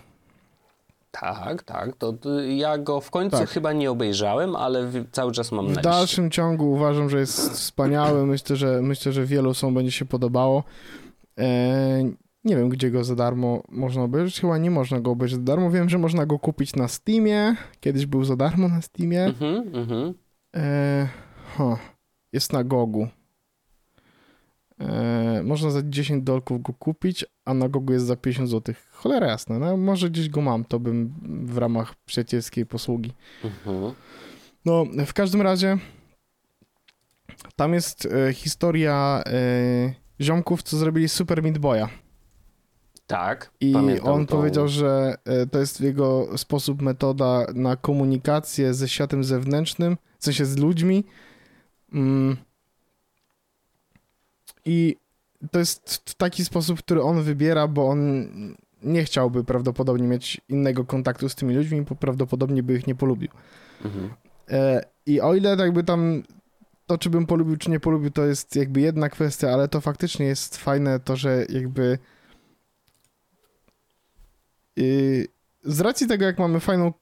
Tak, tak. To, ja go w końcu tak. chyba nie obejrzałem, ale cały czas mam na W dalszym ciągu uważam, że jest wspaniały. Myślę, że myślę, że wielu osobom będzie się podobało. Nie wiem, gdzie go za darmo można obejrzeć. Chyba nie można go obejrzeć za darmo. Wiem, że można go kupić na Steamie. Kiedyś był za darmo na Steamie. Mhm, mhm. E, huh. Jest na Gogu. E, można za 10 dolków go kupić, a na Gogu jest za 50 zł. Cholera jasna, no może gdzieś go mam, to bym w ramach przyjacielskiej posługi. Mhm. No, w każdym razie tam jest e, historia e, ziomków, co zrobili Super Meat Boya. Tak. I on tą... powiedział, że e, to jest jego sposób, metoda na komunikację ze światem zewnętrznym, w sensie z ludźmi. Mm. I to jest taki sposób, który on wybiera, bo on nie chciałby prawdopodobnie mieć innego kontaktu z tymi ludźmi, bo prawdopodobnie by ich nie polubił. Mhm. E, I o ile jakby tam to, czy bym polubił, czy nie polubił, to jest jakby jedna kwestia, ale to faktycznie jest fajne to, że jakby z racji tego, jak mamy fajną,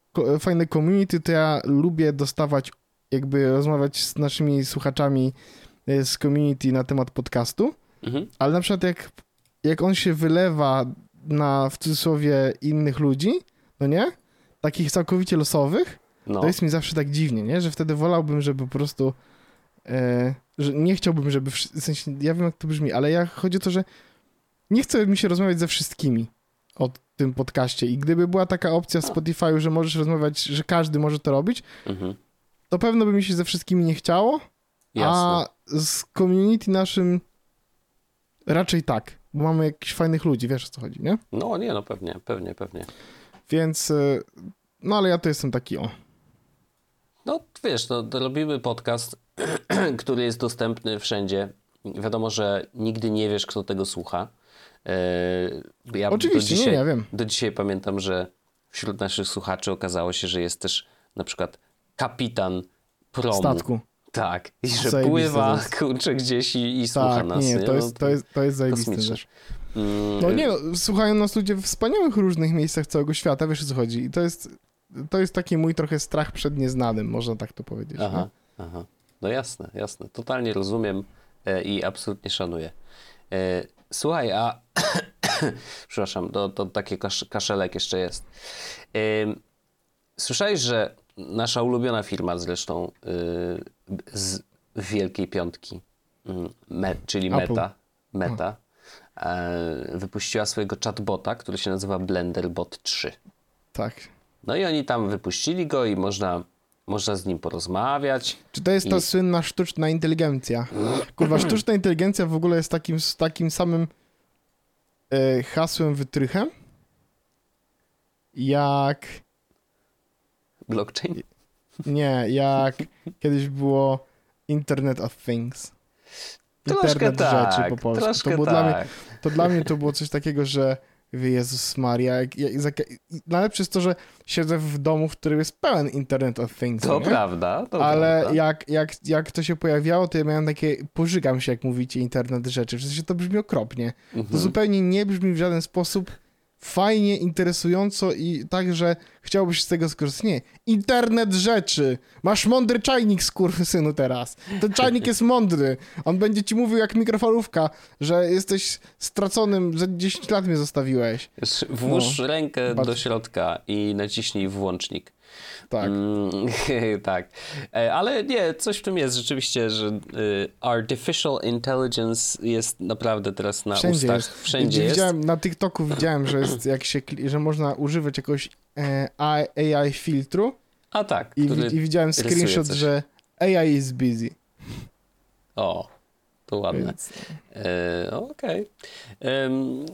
fajne community, to ja lubię dostawać, jakby rozmawiać z naszymi słuchaczami e, z community na temat podcastu, mhm. ale na przykład jak jak on się wylewa na, w cudzysłowie, innych ludzi, no nie? Takich całkowicie losowych, No. to jest mi zawsze tak dziwnie, nie? Że wtedy wolałbym, żeby po prostu. E, że nie chciałbym, żeby. W sensie, ja wiem, jak to brzmi, ale ja chodzi o to, że nie chce mi się rozmawiać ze wszystkimi o tym podcaście. I gdyby była taka opcja w Spotify'u, że możesz rozmawiać, że każdy może to robić, Mhm. to pewno by mi się ze wszystkimi nie chciało. Jasne. A z community naszym raczej tak, bo mamy jakichś fajnych ludzi, wiesz o co chodzi, nie? No nie, no pewnie, pewnie, pewnie. Więc. e, No ale ja to jestem taki o. No wiesz, no, to robimy podcast, który jest dostępny wszędzie. Wiadomo, że nigdy nie wiesz, kto tego słucha. Eee, Ja Oczywiście, do nie, dzisiaj, ja wiem. Do dzisiaj pamiętam, że wśród naszych słuchaczy okazało się, że jest też na przykład kapitan promu. Statku. Tak, i że Zajebiste pływa, kurczę, gdzieś i, i słucha Tak, nas. nie, nie? to No, jest, to jest, to jest zajebiste też. mm, No nie, no, słuchają nas ludzie w wspaniałych różnych miejscach całego świata, wiesz o co chodzi. I to jest, to jest taki mój trochę strach przed nieznanym, można tak to powiedzieć. Aha, aha. No jasne, jasne. Totalnie rozumiem e, i absolutnie szanuję. Słuchaj, a przepraszam, to, to taki kasz, kaszelek jeszcze jest. Słyszałeś, że nasza ulubiona firma zresztą e, z Wielkiej Piątki, mm, me, czyli Apple. Meta, Meta e, wypuściła swojego chatbota, który się nazywa BlenderBot 3. Tak. No i oni tam wypuścili go i można, można z nim porozmawiać. Czy to jest ta I- słynna sztuczna inteligencja? Kurwa, sztuczna inteligencja w ogóle jest takim, takim samym e, hasłem wytrychem, jak, Blockchain? nie, jak kiedyś było Internet of Things. Troszkę Internet tak, rzeczy po polsku. troszkę to było dla mnie, tak. to dla mnie to było coś takiego, że Jezus Maria, jak, jak, jak, najlepsze jest to, że siedzę w domu, w którym jest pełen Internet of Things. To nie? prawda, to Ale prawda. jak, jak, jak to się pojawiało, to ja miałem takie, pożygam się, jak mówicie, internet rzeczy. W sensie to brzmi okropnie. To Mhm. zupełnie nie brzmi w żaden sposób fajnie, interesująco i tak, że chciałbyś z tego skorzystać. Nie. Internet rzeczy. Masz mądry czajnik, synu teraz. Ten czajnik jest mądry. On będzie ci mówił jak mikrofalówka, że jesteś straconym, że 10 lat mnie zostawiłeś. Włóż rękę Bardzo- do środka i naciśnij włącznik. Tak. Mm, tak. E, Ale nie, coś w tym jest rzeczywiście, że y, artificial intelligence jest naprawdę teraz na Wszędzie ustach. jest. Wszędzie jest. widziałem, Na TikToku widziałem, że jest, jak się, że można używać jakiegoś e, AI filtru A tak, i, i widziałem screenshot, coś. że AI is busy. O, to ładne. E, Okej. Em,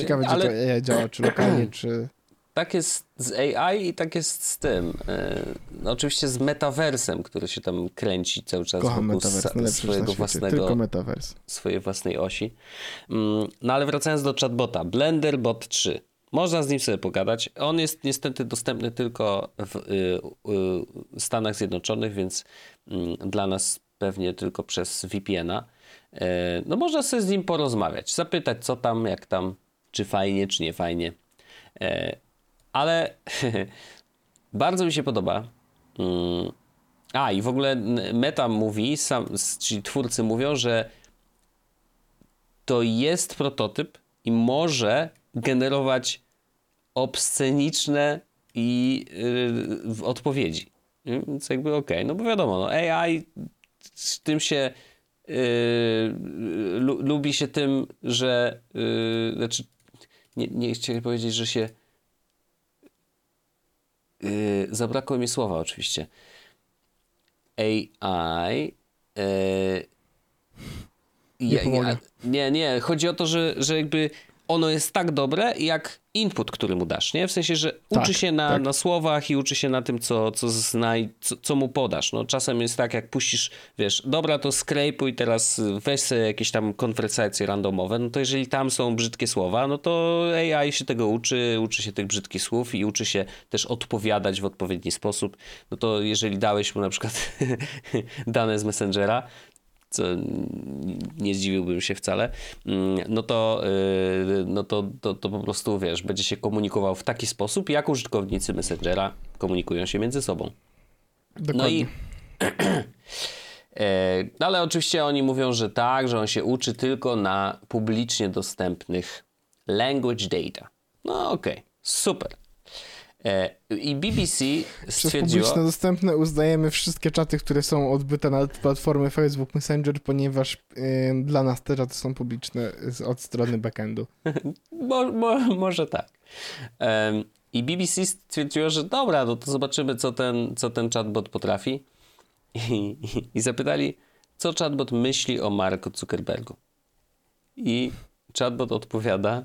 ciekawe, ale... gdzie to AI działa, czy lokalnie, czy... Tak jest z AI i tak jest z tym. E, no oczywiście z metaversem, który się tam kręci cały czas Kocham wokół sa- swojego własnego, Tylko swojej własnej osi. Mm, No ale wracając do chatbota. BlenderBot 3. Można z nim sobie pogadać. On jest niestety dostępny tylko w y, y, Stanach Zjednoczonych, więc mm, dla nas pewnie tylko przez VPN-a. E, No można sobie z nim porozmawiać, zapytać co tam, jak tam, czy fajnie, czy nie fajnie. Ale bardzo mi się podoba. Mm, A i w ogóle Meta mówi, sam, czyli twórcy mówią, że to jest prototyp i może generować obsceniczne i yy, odpowiedzi. Więc jakby okej, no bo wiadomo, no AI z tym się yy, lu, lubi się tym, że yy, znaczy nie, nie chciałem powiedzieć, że się yy, zabrakło mi słowa oczywiście. AI yy, Nie ja, nie, nie. Chodzi o to, że, że jakby ono jest tak dobre, jak input, który mu dasz, nie? W sensie, że Tak, uczy się na, tak. na słowach i uczy się na tym, co, co, znaj, co, co mu podasz. No, czasem jest tak, jak puścisz, wiesz, dobra, to skrejpuj teraz, weź sobie jakieś tam konwersacje randomowe, no to jeżeli tam są brzydkie słowa, no to AI się tego uczy, uczy się tych brzydkich słów i uczy się też odpowiadać w odpowiedni sposób. No to jeżeli dałeś mu na przykład dane z Messengera, co nie zdziwiłbym się wcale, mm, no to, yy, no to, to, to po prostu, wiesz, będzie się komunikował w taki sposób, jak użytkownicy Messengera komunikują się między sobą. Dokładnie. No i no ale oczywiście oni mówią, że tak, że on się uczy tylko na publicznie dostępnych language data. No okej, okay, super. E, I BBC stwierdziło... Przez dostępne uznajemy wszystkie czaty, które są odbyte na platformie Facebook Messenger, ponieważ yy, dla nas te czaty są publiczne od strony backendu. mo, mo, może tak. Um, I BBC stwierdziło, że dobra, no to zobaczymy, co ten, co ten chatbot potrafi. I, i, I zapytali, co chatbot myśli o Marku Zuckerbergu. I chatbot odpowiada,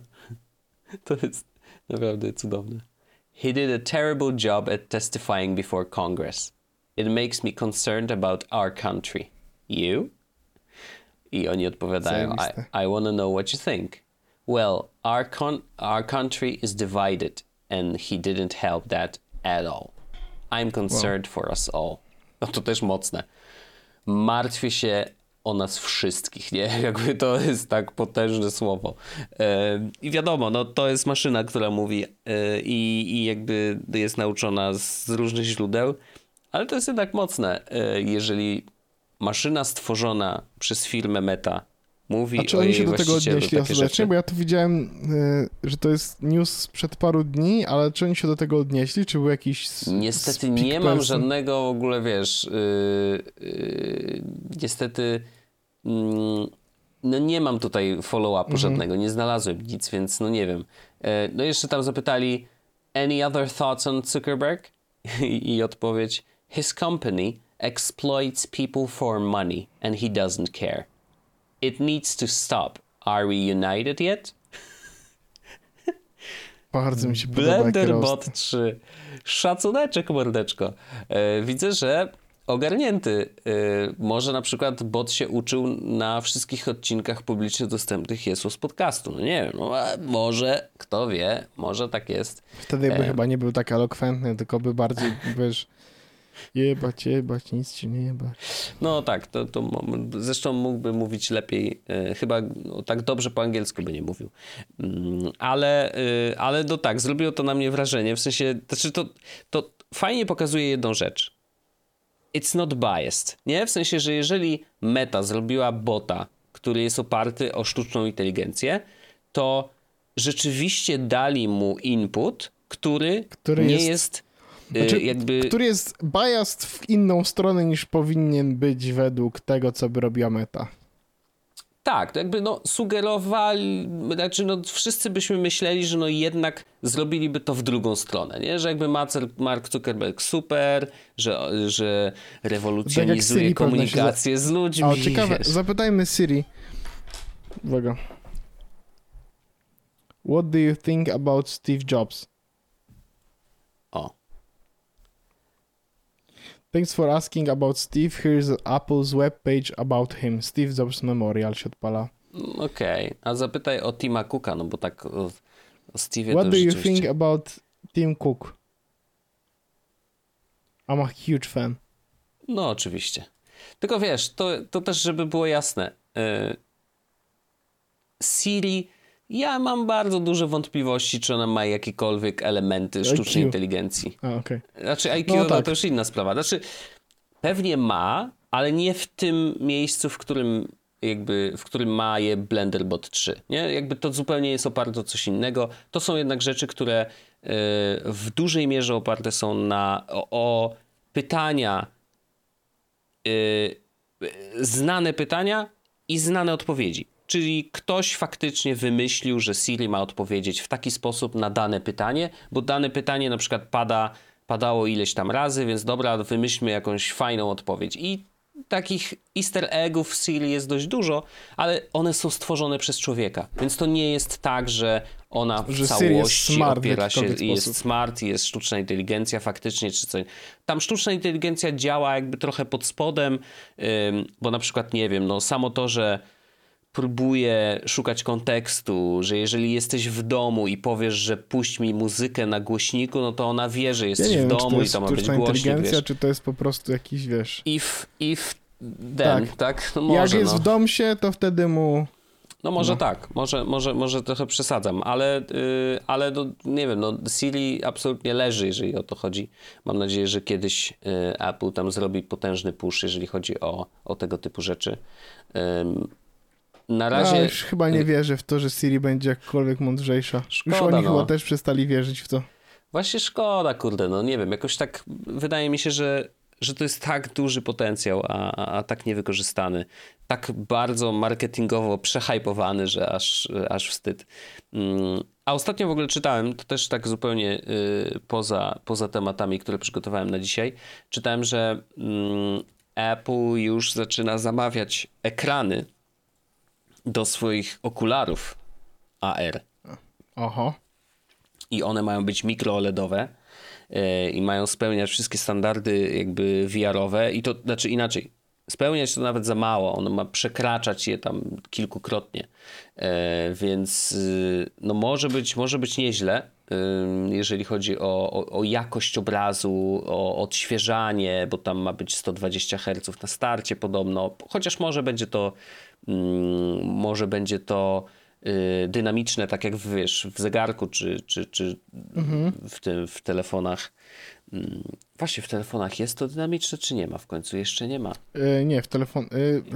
to jest naprawdę cudowne. He did a terrible job at testifying before Congress. It makes me concerned about our country. You? I oni odpowiadają, I, I want to know what you think. Well, our, con our country is divided and he didn't help that at all. I'm concerned wow. for us all. No to też mocne. Martwię się o nas wszystkich, nie? Jakby to jest tak potężne słowo. I wiadomo, no to jest maszyna, która mówi e, i, i jakby jest nauczona z różnych źródeł, ale to jest jednak mocne, e, jeżeli maszyna stworzona przez firmę Meta mówi A czy oni się do tego odnieśli ostatecznie? Bo ja tu widziałem, e, że to jest news sprzed paru dni, ale czy oni się do tego odnieśli? Czy był jakiś Niestety nie mam żadnego w ogóle, wiesz, yy, yy, niestety no nie mam tutaj follow-upu mhm. żadnego, nie znalazłem nic, więc no nie wiem. E, no jeszcze tam zapytali any other thoughts on Zuckerberg? I, I odpowiedź his company exploits people for money and he doesn't care. It needs to stop. Are we united yet? Bardzo mi się podoba. Blenderbot 3. Szacuneczek, mordeczko. E, widzę, że ogarnięty. Y, może na przykład bot się uczył na wszystkich odcinkach publicznie dostępnych Jesus podcastu. No nie wiem, no, może, kto wie, może tak jest. Wtedy by e... chyba nie był tak elokwentny, tylko by bardziej, wiesz, jebać, jebać, nic ci nie jebać. No tak, to, to zresztą mógłby mówić lepiej, e, chyba no, tak dobrze po angielsku by nie mówił. Mm, ale, e, ale no tak, zrobiło to na mnie wrażenie, w sensie, znaczy to, to fajnie pokazuje jedną rzecz it's not biased, nie? W sensie, że jeżeli Meta zrobiła bota, który jest oparty o sztuczną inteligencję, to rzeczywiście dali mu input, który, który nie jest, jest y, znaczy, jakby... Który jest biased w inną stronę niż powinien być według tego, co by robiła Meta. Tak, to jakby no sugerowali, znaczy no wszyscy byśmy myśleli, że no jednak zrobiliby to w drugą stronę, nie? Że jakby Mark Zuckerberg super, że, że rewolucjonizuje tak komunikację z ludźmi. O, ciekawe, wiesz. zapytajmy Siri. Uwaga. What do you think about Steve Jobs? Thanks for asking about Steve. Here's Apple's webpage about him. Steve Jobs Memorial się odpala. Okej, okay. a zapytaj o Tima Cooka, no bo tak o, o Steve What do you think about Tim Cook? I'm a huge fan. No oczywiście. Tylko wiesz, to, to też żeby było jasne. Yy, Siri ja mam bardzo duże wątpliwości, czy ona ma jakiekolwiek elementy sztucznej IQ. inteligencji. A, okay. Znaczy IQ no, tak. to już inna sprawa. Znaczy pewnie ma, ale nie w tym miejscu, w którym jakby, w którym ma je Blenderbot 3. Nie? Jakby to zupełnie jest oparte o coś innego. To są jednak rzeczy, które y, w dużej mierze oparte są na o, o pytania y, znane pytania i znane odpowiedzi. Czyli ktoś faktycznie wymyślił, że Siri ma odpowiedzieć w taki sposób na dane pytanie, bo dane pytanie na przykład pada, padało ileś tam razy, więc dobra, wymyślmy jakąś fajną odpowiedź. I takich easter eggów w Siri jest dość dużo, ale one są stworzone przez człowieka. Więc to nie jest tak, że ona w że całości opiera się i jest smart, jest sztuczna inteligencja faktycznie, czy coś. Tam sztuczna inteligencja działa jakby trochę pod spodem, bo na przykład, nie wiem, no samo to, że próbuje szukać kontekstu, że jeżeli jesteś w domu i powiesz, że puść mi muzykę na głośniku, no to ona wie, że jesteś ja w domu i to ma być głośnik. inteligencja, czy to jest po prostu jakiś, wiesz... If, if then, tak? tak? No może, Jak jest no. w domsie, to wtedy mu No może No. tak, może, może, może trochę przesadzam, ale, yy, ale no, nie wiem, no Siri absolutnie leży, jeżeli o to chodzi. Mam nadzieję, że kiedyś yy, Apple tam zrobi potężny push, jeżeli chodzi o, o tego typu rzeczy. Ym, na Ja razie... już chyba nie wierzę w to, że Siri będzie jakkolwiek mądrzejsza. już Szkoda, oni no. chyba też przestali wierzyć w to. Właśnie szkoda, kurde, no nie wiem, jakoś tak wydaje mi się, że, że to jest tak duży potencjał, a, a, a tak niewykorzystany. Tak bardzo marketingowo przehypowany, że aż, aż wstyd. Mm, A ostatnio w ogóle czytałem, to też tak zupełnie y, poza, poza tematami, które przygotowałem na dzisiaj, czytałem, że mm, Apple już zaczyna zamawiać ekrany do swoich okularów AR Oho. i one mają być mikro-OLEDowe yy, i mają spełniać wszystkie standardy jakby VR-owe i to znaczy inaczej. Spełniać to nawet za mało, ono ma przekraczać je tam kilkukrotnie, yy, więc yy, no może być, może być nieźle, jeżeli chodzi o, o, o jakość obrazu, o odświeżanie, bo tam ma być 120 Hz na starcie podobno, chociaż może będzie to może będzie to y, dynamiczne, tak jak wiesz, w zegarku czy, czy, czy w, tym, w telefonach. Mm, Właśnie w telefonach jest to dynamiczne, czy nie ma w końcu? Jeszcze nie ma. Y, nie, w telefon...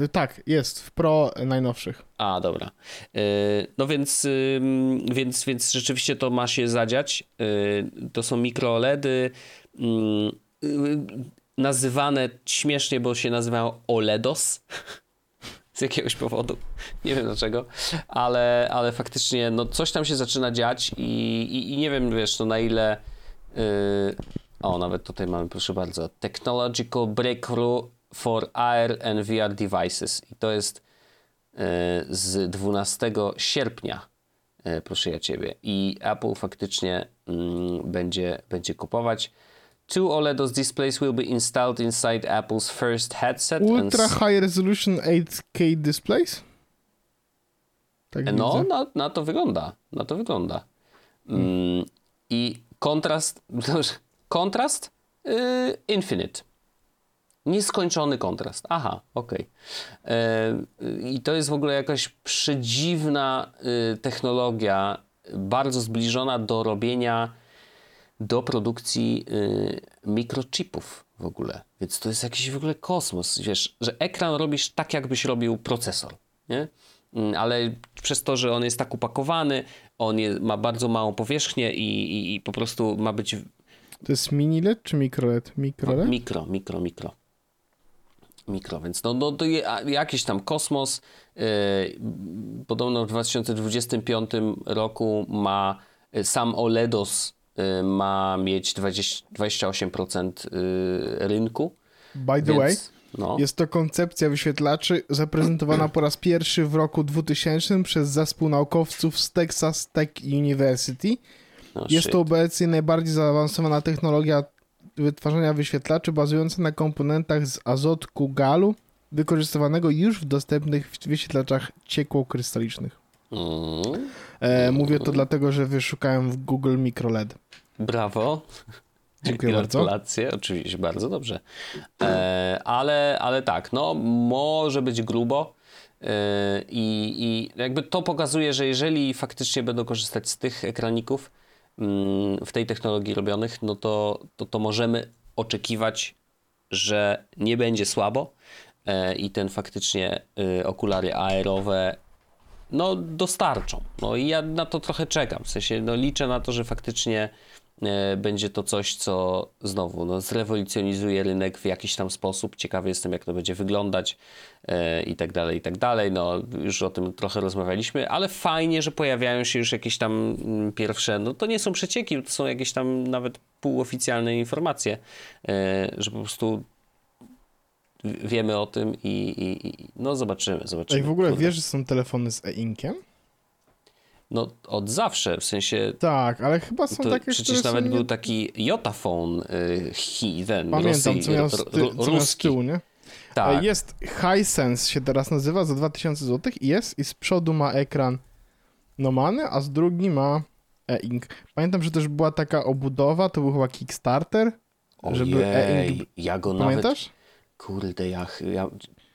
y, tak, jest, w Pro najnowszych. A, dobra. No więc, więc, więc rzeczywiście to ma się zadziać. To są mikroOLEDy mm, nazywane śmiesznie, bo się nazywają OLEDOS. Z jakiegoś powodu. Nie wiem dlaczego, ale, ale faktycznie no, coś tam się zaczyna dziać i, i, i nie wiem, wiesz, no na ile. Yy... O, nawet tutaj mamy, proszę bardzo, Technological Breakthrough for AR and VR Devices. I to jest yy, z 12 sierpnia, yy, proszę ja ciebie. I Apple faktycznie mm, będzie, będzie kupować. Two OLEDOS displays will be installed inside Apple's first headset. and Ultra s- High Resolution 8K Displays? Tak No, na, na to wygląda. Na to wygląda. Mm, I kontrast. Kontrast? Yy, infinite. Nieskończony kontrast. Aha, okej. Yy, I to jest w ogóle jakaś przedziwna yy, technologia, bardzo zbliżona do robienia, do produkcji yy, mikrochipów w ogóle. Więc to jest jakiś w ogóle kosmos. Wiesz, że ekran robisz tak, jakbyś robił procesor. Nie? Mm, Ale przez to, że on jest tak upakowany, on je, ma bardzo małą powierzchnię i, i, i po prostu ma być To jest mini LED czy mikro LED? Mikro LED? Mikro, mikro, mikro. Mikro, więc no, no to je, jakiś tam kosmos. Yy, podobno w 2025 roku ma y, sam OLEDOS y, ma mieć 20, 28% y, rynku. By the więc, way, no, jest to koncepcja wyświetlaczy zaprezentowana po raz pierwszy w roku 2000 przez zespół naukowców z Texas Tech University. no Jest shit. to obecnie najbardziej zaawansowana technologia wytwarzania wyświetlaczy bazująca na komponentach z azotku galu, wykorzystywanego już w dostępnych wyświetlaczach ciekłokrystalicznych. Mm, E, mówię to dlatego, że wyszukałem w Google MicroLED. brawo. Dziękuję bardzo. Gratulacje, oczywiście, bardzo dobrze. E, ale, ale tak, no może być grubo. E, I, I jakby to pokazuje, że jeżeli faktycznie będą korzystać z tych ekraników mm, w tej technologii robionych, no to, to, to możemy oczekiwać, że nie będzie słabo e, i ten faktycznie e, okulary AR-owe no, dostarczą. No i ja na to trochę czekam. W sensie no, liczę na to, że faktycznie e, będzie to coś, co znowu no, zrewolucjonizuje rynek w jakiś tam sposób. Ciekawy jestem, jak to będzie wyglądać e, i tak dalej, i tak dalej. No, już o tym trochę rozmawialiśmy, ale fajnie, że pojawiają się już jakieś tam mm, pierwsze, no to nie są przecieki, to są jakieś tam nawet półoficjalne informacje, e, że po prostu wiemy o tym i, i, i no zobaczymy, zobaczymy. Ej, w ogóle Kurde. wiesz, że są telefony z e-inkiem? No od zawsze, w sensie Tak, ale chyba są to takie, przecież nawet był taki Jotaphone y, hi, ten Pamiętam, Rosji, co miał z, ty, co miał z tyłu, nie? Tak, Jest Hisense się teraz nazywa za 2000 zł i jest i z przodu ma ekran normalny, a z drugi ma e-ink. Pamiętam, że też była taka obudowa, to był chyba Kickstarter, żeby e-ink... Ojej, ja go nawet, Pamiętasz? Kurde, ja, ja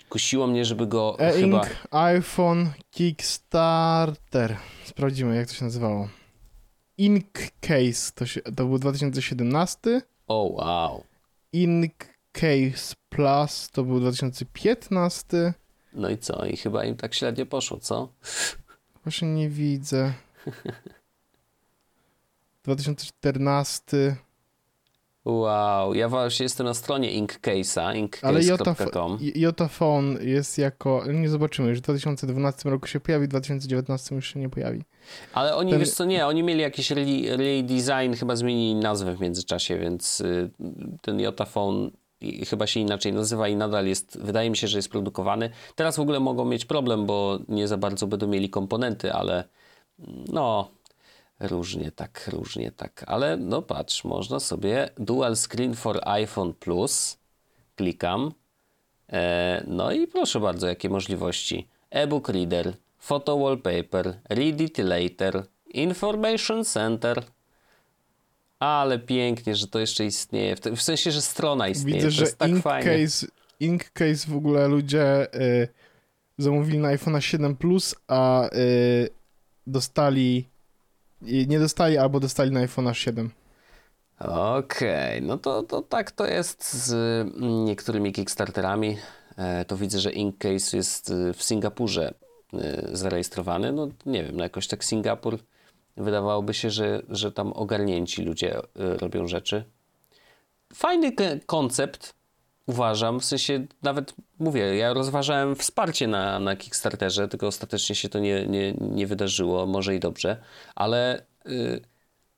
Kusiło mnie, żeby go E-Ink, chyba... iPhone, Kickstarter. Sprawdzimy, jak to się nazywało. Ink Case, to, się, to był 2017. O, wow. Ink Case Plus to był 2015. No i co? I chyba im tak średnio poszło, co? Właśnie nie widzę. 2014. Wow, ja właśnie jestem na stronie Inkcase'a, Ale inkcase.com. Jotaphone jest jako. Nie zobaczymy, już w 2012 roku się pojawi, w 2019 już się nie pojawi. Ale oni, Ten- wiesz co, nie, oni mieli jakiś re- redesign, chyba zmienili nazwę w międzyczasie, więc y, ten Jotaphone chyba się inaczej nazywa i nadal jest, wydaje mi się, że jest produkowany. Teraz w ogóle mogą mieć problem, bo nie za bardzo będą mieli komponenty, ale no, różnie tak, różnie tak. Ale no patrz, można sobie Dual Screen for iPhone Plus, klikam, E, No i proszę bardzo, jakie możliwości. E-book reader, photo wallpaper, read it later, information center. Ale pięknie, że to jeszcze istnieje. W, sensie, że strona istnieje. Widzę, to że jest tak fajnie. Case, Ink Case w ogóle ludzie y, zamówili na iPhone 7 Plus, a y, dostali. Y, Nie dostali albo dostali na iPhone 7. Okej, no to, to tak to jest z mm, niektórymi Kickstarterami. E, To widzę, że Inkcase jest y, w Singapurze y, zarejestrowany. No nie wiem, no jakoś tak Singapur wydawałoby się, że, że tam ogarnięci ludzie y, robią rzeczy. Fajny koncept, uważam. W sensie nawet mówię, ja rozważałem wsparcie na, na Kickstarterze, tylko ostatecznie się to nie, nie, nie wydarzyło. Może i dobrze, ale. y,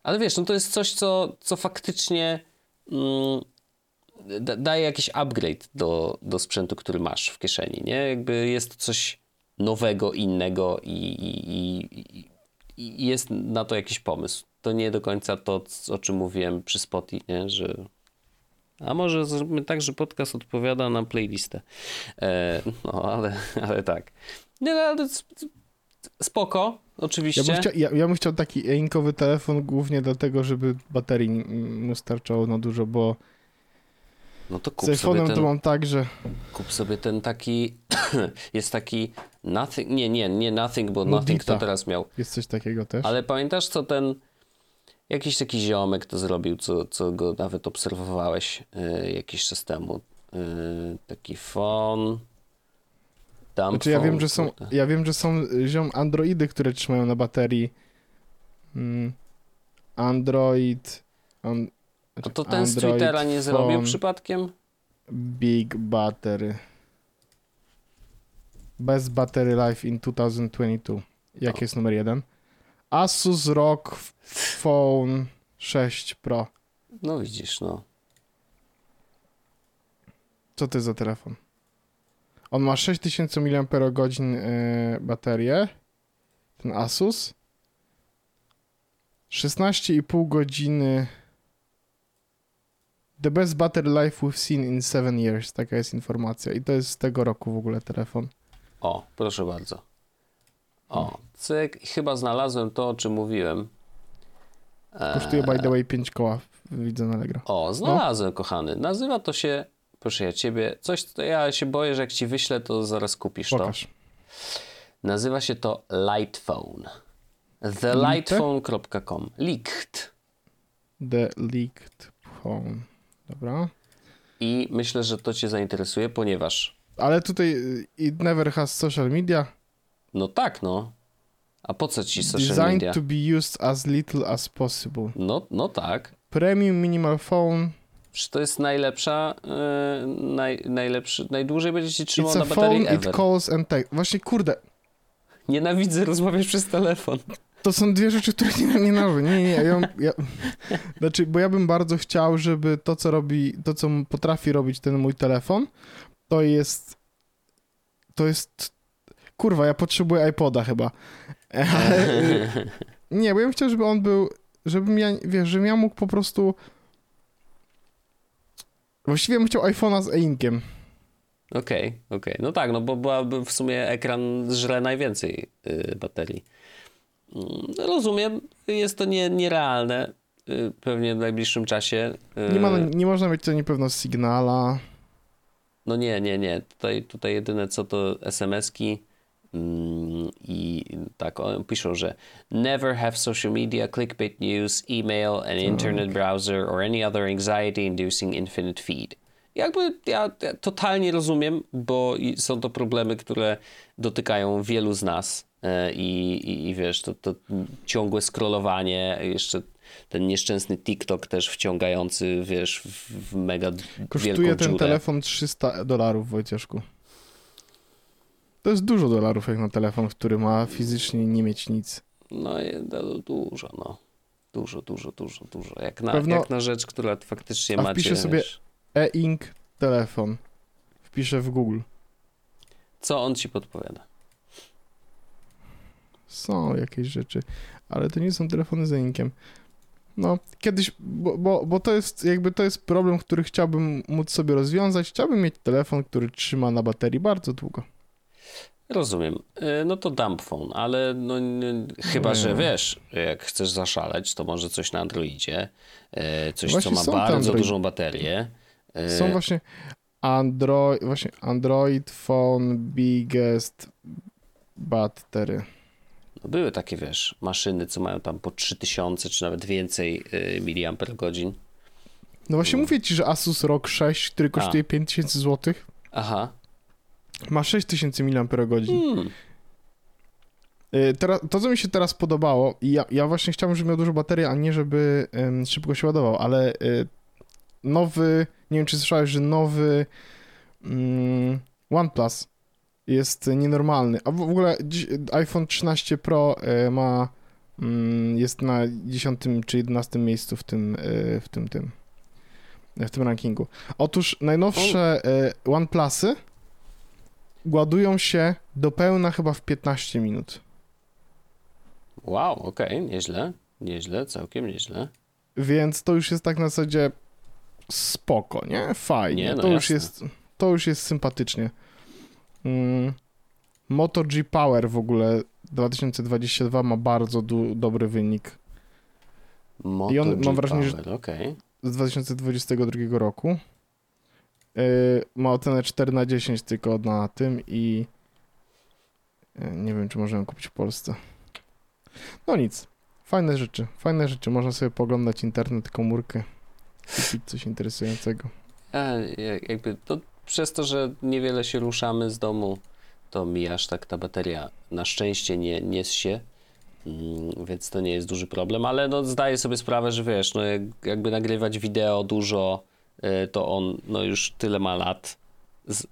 ale wiesz, no to jest coś, co, co faktycznie da, daje jakiś upgrade do, do sprzętu, który masz w kieszeni, nie? Jakby jest coś nowego, innego i, i, i, i- jest na to jakiś pomysł. To nie do końca to, o czym mówiłem przy Spotify, nie? Że a może zróbmy tak, że podcast odpowiada na playlistę. E, no, ale, ale tak. Nie, no, ale spoko, Ja oczywiście. bym, chciał, ja, ja bym chciał taki e-inkowy telefon głównie dlatego, żeby baterii mu starczało na dużo, bo No to z kup sobie iPhone'em to mam tak, że Kup sobie ten taki. jest taki. Nothing. Nie, nie, nie Nothing, bo No, Nothing to teraz miał. jest coś takiego też. Ale pamiętasz, co ten. Jakiś taki ziomek to zrobił, co, co go nawet obserwowałeś y, jakiś czas temu. Y, taki phone. Dump Znaczy ja wiem, że są, ja wiem, że są y, ziom Androidy, które trzymają na baterii. Mm, Android. An, znaczy to ten z Twittera nie zrobił przypadkiem? Big Battery. Best Battery Life in 2022. Jaki O. jest numer jeden? Asus ROG Phone 6 Pro. No widzisz, no. Co to jest za telefon? On ma 6000 mAh yy, baterię. Ten Asus. 16,5 godziny. The best battery life we've seen in 7 years. Taka jest informacja. I to jest z tego roku w ogóle telefon. O, proszę bardzo. O, cyk. I Chyba znalazłem to, o czym mówiłem. Kosztuje by the way 5 koła. Widzę na Allegro. O, znalazłem, kochany. Nazywa to się, proszę ja ciebie, coś, co ja się boję, że jak ci wyślę, to zaraz kupisz to. Pokaż. Nazywa się to Lightphone. TheLightphone.com. Licht. The leaked phone. Dobra. I myślę, że to cię zainteresuje, ponieważ, Ale tutaj y, it never has social media. No tak, no. A po co ci social Designed media? to be used as little as possible. No, no tak. Premium minimal phone. Przecież to jest najlepsza, yy, naj, najlepszy, najdłużej będzie ci trzymał It's na baterii phone, it ever. calls and text. Właśnie, kurde, Nienawidzę rozmawiać przez telefon. to są dwie rzeczy, które nie nie należą. Nie, nie, ja, ja, Znaczy, bo ja bym bardzo chciał, żeby to, co robi, to, co potrafi robić ten mój telefon, to jest, to jest, kurwa, ja potrzebuję iPoda chyba. Ale, nie, bo ja bym chciał, żeby on był, żebym ja, wiesz, żebym ja mógł po prostu, właściwie bym chciał iPhone'a z e-inkiem. Okej, okej. No tak, no bo byłaby w sumie ekran żre najwięcej y, baterii. Mm, Rozumiem, jest to nie, nierealne. y, Pewnie w najbliższym czasie. y, Nie, ma, nie można mieć to niepewno Signala. No nie, nie, nie. Tutaj, tutaj jedyne co to SMS-ki i tak on piszą, że never have social media, clickbait news, email, an internet browser or any other anxiety-inducing infinite feed. Jakby ja, ja totalnie rozumiem, bo są to problemy, które dotykają wielu z nas e, i, i, i wiesz, to, to ciągłe scrollowanie, jeszcze ten nieszczęsny TikTok też wciągający, wiesz, w, mega Kosztuje wielką ten dziurę. telefon 300 dolarów, Wojcieszku. To jest dużo dolarów jak na telefon, który ma fizycznie nie mieć nic. No i dużo, no. Dużo, dużo, dużo, dużo. Jak na, Pewno- jak na rzecz, która faktycznie A macie... wpiszę sobie- E-ink telefon. Wpiszę w Google. Co on ci podpowiada? Są jakieś rzeczy, ale to nie są telefony z e-inkiem. No, kiedyś, bo, bo, bo to jest jakby to jest problem, który chciałbym móc sobie rozwiązać. Chciałbym mieć telefon, który trzyma na baterii bardzo długo. Rozumiem. Y, No to dump phone, ale no, chyba, że wiesz, jak chcesz zaszaleć, to może coś na Androidzie, y, coś, Właśnie co ma bardzo Android- dużą baterię. Y, Są właśnie Android, właśnie Android Phone Biggest Battery. No były takie, wiesz, maszyny, co mają tam po 3000 czy nawet więcej miliamper godzin. No właśnie mówię ci, że Asus ROG 6, który kosztuje 5000 zł, Aha. Ma 6000 mAh. Hmm. Y, Teraz, to, co mi się teraz podobało, i ja, ja właśnie chciałem, żeby miał dużo baterii, a nie żeby em, szybko się ładował, ale y, nowy, nie wiem czy słyszałeś, że nowy mm, OnePlus jest nienormalny. A w, w ogóle iPhone 13 Pro y, ma, mm, jest na 10 czy 11 miejscu w tym, w tym, tym, w tym rankingu. Otóż najnowsze OnePlusy ładują się do pełna chyba w 15 minut. Wow, okej, nieźle. Nieźle, całkiem nieźle. Więc to już jest tak na zasadzie spoko, nie? Fajnie. Nie, no to, już jest, to już jest sympatycznie. Mm. Moto G Power w ogóle 2022 ma bardzo dobry wynik Moto I on- mam G wrażenie, że- Power, okej. z 2022 roku. Yy, ma ocenę 4 na 10 tylko na tym i yy, nie wiem, czy możemy kupić w Polsce. No nic. Fajne rzeczy, fajne rzeczy. Można sobie poglądać internet, komórkę, kupić coś interesującego. A, jak- jakby to przez to, że niewiele się ruszamy z domu, to mi aż tak ta bateria na szczęście nie niesie się, mm, więc to nie jest duży problem, ale no zdaję sobie sprawę, że wiesz, no jak, jakby nagrywać wideo dużo, y, to on no już tyle ma lat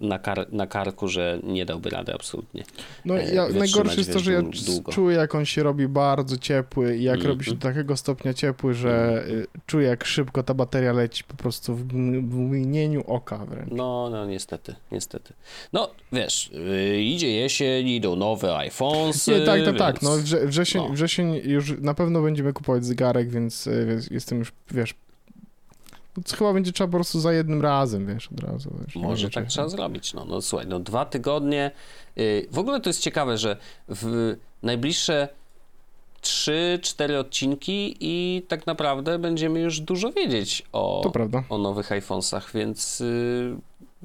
na, kar, na karku, że nie dałby rady absolutnie. No e, ja, najgorsze jest to, że ja długo. czuję, jak on się robi bardzo ciepły i jak Mhm. robi się do takiego stopnia ciepły, że y, czuję, jak szybko ta bateria leci po prostu w, w mgnieniu oka wręcz. No, no niestety, niestety. No wiesz, y, idzie jesień, idą nowe iPhones. Nie, tak, tak, tak. więc- No, wrze, wrzesień, no. wrzesień już na pewno będziemy kupować zegarek, więc y, więc jestem już, wiesz, no, co chyba będzie trzeba po prostu za jednym razem, wiesz, od razu. Wiesz, Może tak trzeba zrobić. No, no słuchaj, no dwa tygodnie. y, W ogóle to jest ciekawe, że w najbliższe 3-4 odcinki i tak naprawdę będziemy już dużo wiedzieć To o, o nowych iPhonesach, więc y,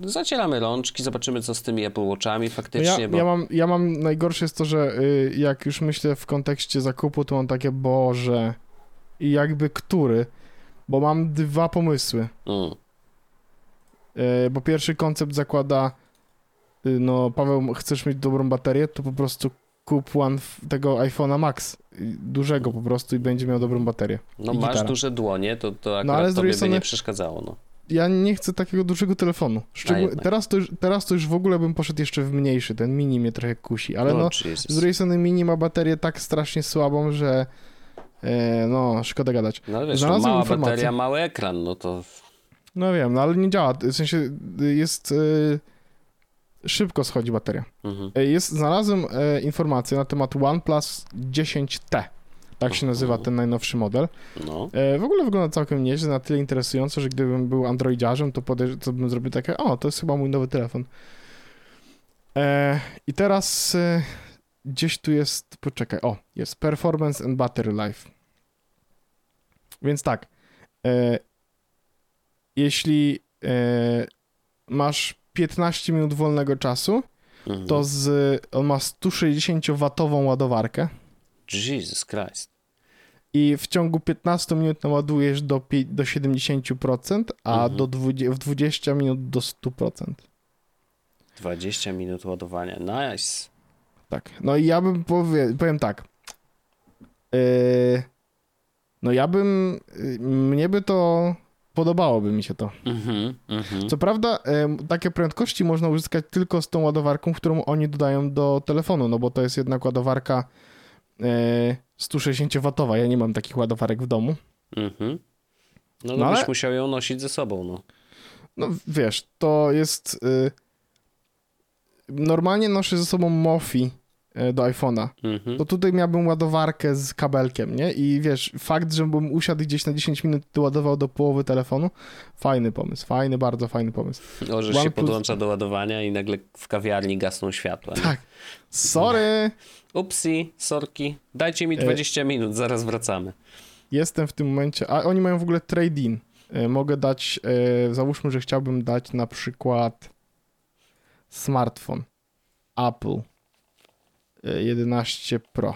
zacieramy rączki, zobaczymy co z tymi Apple Watchami No faktycznie, ja, bo ja, mam, ja mam, najgorsze jest to, że y, jak już myślę w kontekście zakupu, to mam takie, Boże, i jakby który, bo mam dwa pomysły. mm, Y, bo pierwszy koncept zakłada, y, no Paweł, chcesz mieć dobrą baterię, to po prostu kup one tego iPhone'a Max, dużego po prostu i będzie miał dobrą baterię. no masz gitara. duże dłonie, to, to akurat No, ale tobie drugiej by strony- nie przeszkadzało, no. Ja nie chcę takiego dużego telefonu. Szczegól... jednak. teraz, to już, teraz to już w ogóle bym poszedł jeszcze w mniejszy, ten mini mnie trochę kusi, ale no, Jesus. z drugiej strony mini ma baterię tak strasznie słabą, że e, no, szkoda gadać. No ale wiesz, no, znalazłem mała informację. bateria, mały ekran, no to No wiem, no ale nie działa, w sensie jest... y, szybko schodzi bateria. mhm. E, Jest, znalazłem e, informację na temat OnePlus 10T. Tak się nazywa Mhm. ten najnowszy model. no. E, w ogóle wygląda całkiem nieźle, na tyle interesująco, że gdybym był androidziarzem, to, podejrz- to bym zrobił takie, o, to jest chyba mój nowy telefon. E, I teraz e, gdzieś tu jest, poczekaj, o, jest Performance and Battery Life. Więc tak, e, jeśli e, masz 15 minut wolnego czasu, Mhm. to z, on ma 160-watową ładowarkę Jesus Christ. i w ciągu 15 minut naładujesz do, do 70%, a Mhm. do 20, w 20 minut do 100%. 20 minut ładowania. Nice. Tak. No i ja bym powie, powiem tak. Yy, no ja bym, yy, mnie by to, podobałoby mi się to. Mhm, mhm. Co prawda, em, takie prędkości można uzyskać tylko z tą ładowarką, którą oni dodają do telefonu, no bo to jest jednak ładowarka e, 160W. Ja nie mam takich ładowarek w domu. Mhm. No, No no byś ale- musiał ją nosić ze sobą, no. No wiesz, to jest. y, normalnie noszę ze sobą Mofi do iPhone'a. Mhm. To tutaj miałbym ładowarkę z kabelkiem, nie? I wiesz, fakt, żebym usiadł gdzieś na 10 minut i ładował do połowy telefonu, fajny pomysł, fajny, bardzo fajny pomysł. O, że się podłącza do ładowania i nagle w kawiarni gasną światła. nie? Tak. Sorry! Upsi, sorki, dajcie mi E- 20 minut, zaraz wracamy. Jestem w tym momencie. A oni mają w ogóle trade-in. E, Mogę dać, e, załóżmy, że chciałbym dać na przykład smartfon Apple e, 11 Pro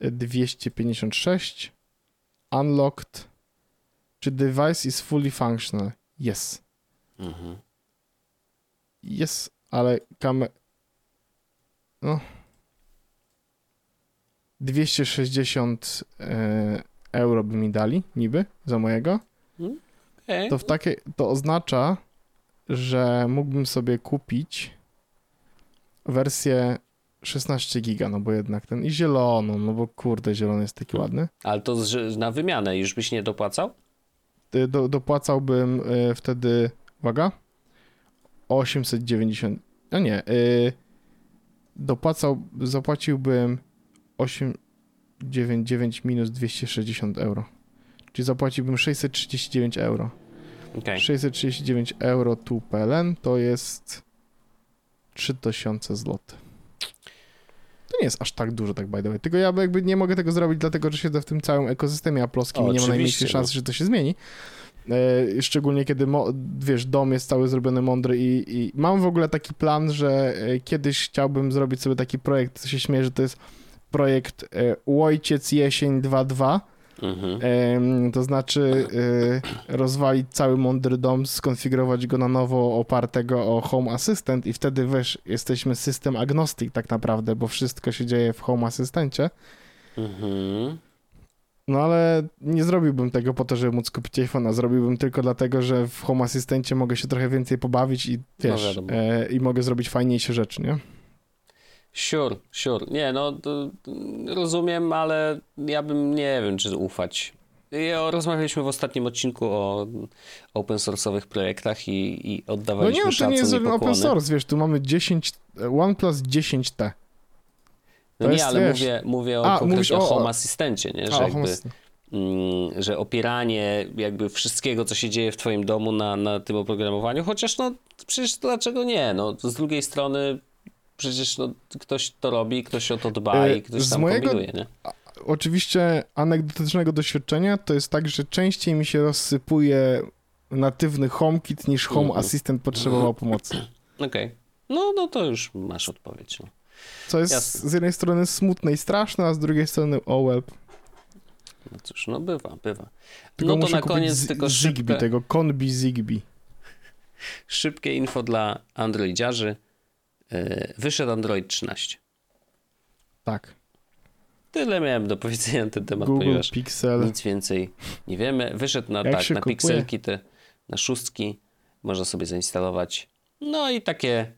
E, 256 Unlocked czy device is fully functional? Yes. Mhm. Yes, ale kamer... No. 260 e, euro by mi dali, niby, za mojego. Okej. To w takie, to oznacza, że mógłbym sobie kupić wersję 16 giga, no bo jednak ten i zieloną, no bo kurde, zielony jest taki ładny. Ale to z, na wymianę już byś nie dopłacał? Y, Do, dopłacałbym y, wtedy, uwaga, 890, no nie, y, dopłacał, zapłaciłbym 899 minus 260 euro. Czyli zapłaciłbym 639 euro. Okej. 639 euro tu PLN to jest 3000 zł. To nie jest aż tak dużo, tak by the way. Tylko ja jakby nie mogę tego zrobić, dlatego że siedzę w tym całym ekosystemie aploskim O, i nie ma najmniejszej szansy, że to się zmieni. E, szczególnie kiedy, wiesz, dom jest cały zrobiony mądry i, i mam w ogóle taki plan, że e, kiedyś chciałbym zrobić sobie taki projekt, co się śmieje, że to jest projekt e, Łojciec Jesień 2.2, Mhm. To znaczy y, rozwalić cały mądry dom, skonfigurować go na nowo opartego o Home Assistant i wtedy wiesz, jesteśmy system agnostic tak naprawdę, bo wszystko się dzieje w Home Assistancie. Mhm. No ale nie zrobiłbym tego po to, żeby móc kupić iPhone'a, zrobiłbym tylko dlatego, że w Home Assistancie mogę się trochę więcej pobawić i wiesz, wiadomo. e, i mogę zrobić fajniejsze rzeczy, nie? Sure, sure. Nie, no rozumiem, ale ja bym nie wiem, czy ufać. Ja, rozmawialiśmy w ostatnim odcinku o open source'owych projektach i, i No oddawaliśmy nie, to nie jest żaden open source, wiesz, tu mamy 10, OnePlus 10T. No To nie, jest, ale wiesz- mówię, mówię o A, o o- Home Assistancie, nie? Że A, jakby, mm, że opieranie jakby wszystkiego, co się dzieje w twoim domu na, na tym oprogramowaniu, chociaż no przecież dlaczego nie? No z drugiej strony przecież no, ktoś to robi, ktoś o to dba E, i ktoś z tam mojego- kombinuje, nie? oczywiście anegdotycznego doświadczenia to jest tak, że częściej mi się rozsypuje natywny HomeKit niż Home Mhm. Assistant potrzebował pomocy. Okej. No, no to już masz odpowiedź. No. Co jest Jasne. z jednej strony smutne i straszne, a z drugiej strony oh well. no cóż, no bywa, bywa. Tylko no to na koniec tylko Zigbee, szybkie, tego Conbi Zigbee. szybkie info dla androidziarzy. Yy, Wyszedł Android 13. Tak. Tyle miałem do powiedzenia na ten temat, Google ponieważ Pixel. nic więcej nie wiemy. Wyszedł na, Jak tak, na kupuje? pikselki, te, na szóstki. Można sobie zainstalować. No i takie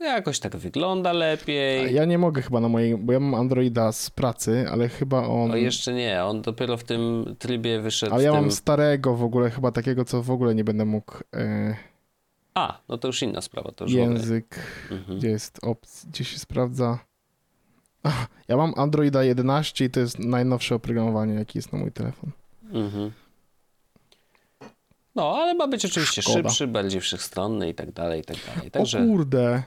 jakoś tak wygląda A lepiej. Ja nie mogę chyba na mojej, bo ja mam Androida z pracy, ale chyba on... O, jeszcze nie, on dopiero w tym trybie wyszedł. Ale ja tym... mam starego w ogóle, chyba takiego, co w ogóle nie będę mógł... E, A, no to już inna sprawa. To już język, Mhm. gdzie jest opcja, gdzie się sprawdza... Ach, ja mam Androida 11 i to jest najnowsze oprogramowanie, jakie jest na mój telefon. Mhm. No, ale ma być oczywiście Szkoda. szybszy, bardziej wszechstronny i tak dalej, i tak dalej. O Także kurde.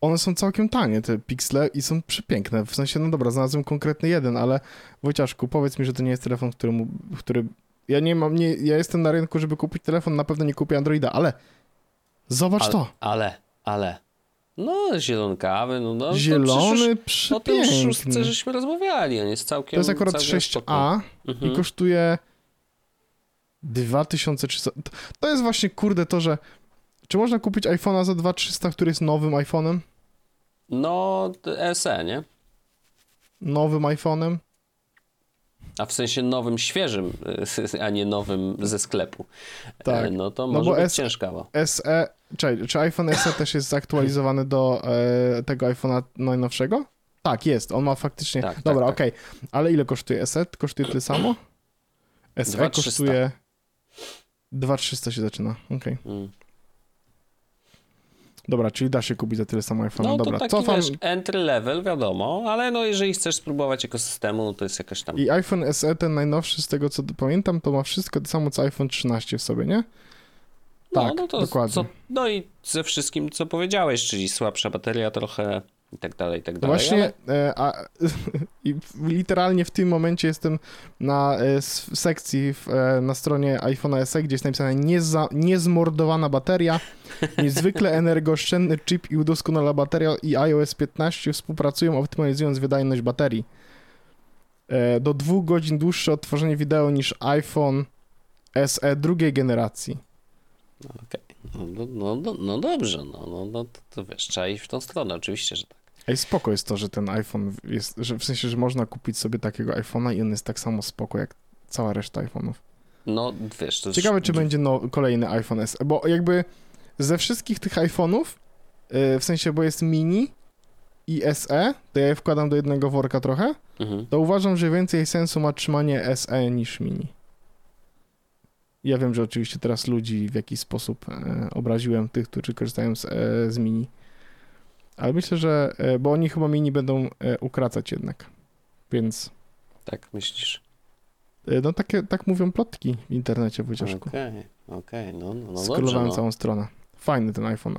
One są całkiem tanie, te piksele, i są przepiękne. W sensie, no dobra, znalazłem konkretny jeden, ale Wojciaszku, powiedz mi, że to nie jest telefon, któremu, który ja nie mam, nie, ja jestem na rynku, żeby kupić telefon, na pewno nie kupię Androida, ale zobacz Ale, to. ale, ale. No, zielonkawy, no, no Zielony, to przecież o tym szóstce żeśmy rozmawiali, on jest całkiem To jest akurat całkiem spoko. 6A Mhm. i kosztuje 2300. To- jest właśnie kurde to, że czy można kupić iPhone'a za 2300, który jest nowym iPhone'em? No, SE, nie? Nowym iPhone'em? A w sensie nowym, świeżym, a nie nowym ze sklepu. Tak. E, No to No może bo być S- ciężkawo. SE, czekaj, czy iPhone SE też jest zaktualizowany do e, tego iPhone'a najnowszego? Tak, jest, on ma faktycznie, Tak, tak, dobra, tak. okej, ale ile kosztuje SE? Kosztuje tyle samo? SE 2300. kosztuje 2300 się zaczyna, okej. Mm. Dobra, czyli da się kupić za tyle samo iPhone'a, No dobra, to taki, cofam wiesz, entry level, wiadomo, ale no jeżeli chcesz spróbować ekosystemu, no to jest jakaś tam... i iPhone SE, ten najnowszy, z tego co pamiętam, to ma wszystko to samo co iPhone 13 w sobie, nie? no, tak, no to dokładnie. Co, no i ze wszystkim, co powiedziałeś, czyli słabsza bateria trochę i tak dalej, i tak dalej. Właśnie, ale- e, a, i literalnie w tym momencie jestem na e, sekcji w, e, na stronie iPhone SE, gdzie jest napisane nieza, niezmordowana bateria, niezwykle energooszczędny chip i udoskonalona bateria i iOS 15 współpracują, optymalizując wydajność baterii. Do dwóch godzin dłuższe odtworzenie wideo niż iPhone SE drugiej generacji. Okej. No, no, no, no dobrze, no, no, no to, to wiesz, trzeba iść w tą stronę, oczywiście, że tak. Ej, spoko jest to, że ten iPhone jest, że w sensie, że można kupić sobie takiego iPhone'a i on jest tak samo spoko jak cała reszta iPhone'ów. No wiesz, to Ciekawe, czy będzie no, kolejny iPhone SE, bo jakby ze wszystkich tych iPhone'ów, yy, w sensie, bo jest mini i SE, to ja je wkładam do jednego worka trochę, Mhm. to uważam, że więcej sensu ma trzymanie SE niż mini. Ja wiem, że oczywiście teraz ludzi w jakiś sposób e, obraziłem, tych, którzy korzystają z, e, z mini. Ale myślę, że, e, bo oni chyba mini będą e, ukracać jednak. Więc, Tak myślisz? e, no takie, tak mówią plotki w internecie, Wojciaszku. Okej, okej, no, no, no Skrolowałem no. całą stronę. Fajny ten iPhone.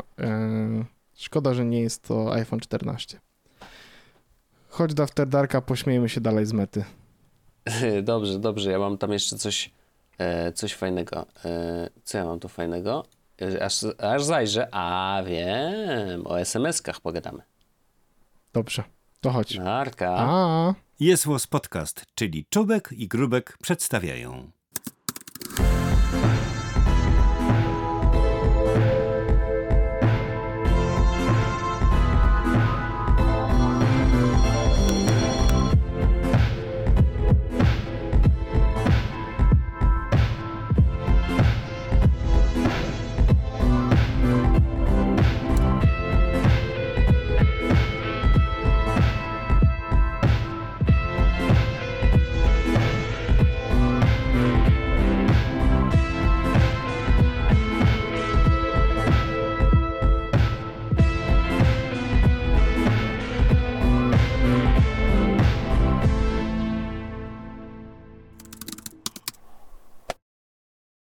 Szkoda, że nie jest to iPhone 14. Chodź do After Darka, pośmiejmy się dalej z mety. Dobrze, dobrze, ja mam tam jeszcze coś, coś fajnego. Co ja mam tu fajnego? Aż, aż zajrzę, a wiem, o SMS-kach pogadamy. Dobrze, to chodź. Narka. A. Jest Podcast, czyli Czubek i Grubek przedstawiają.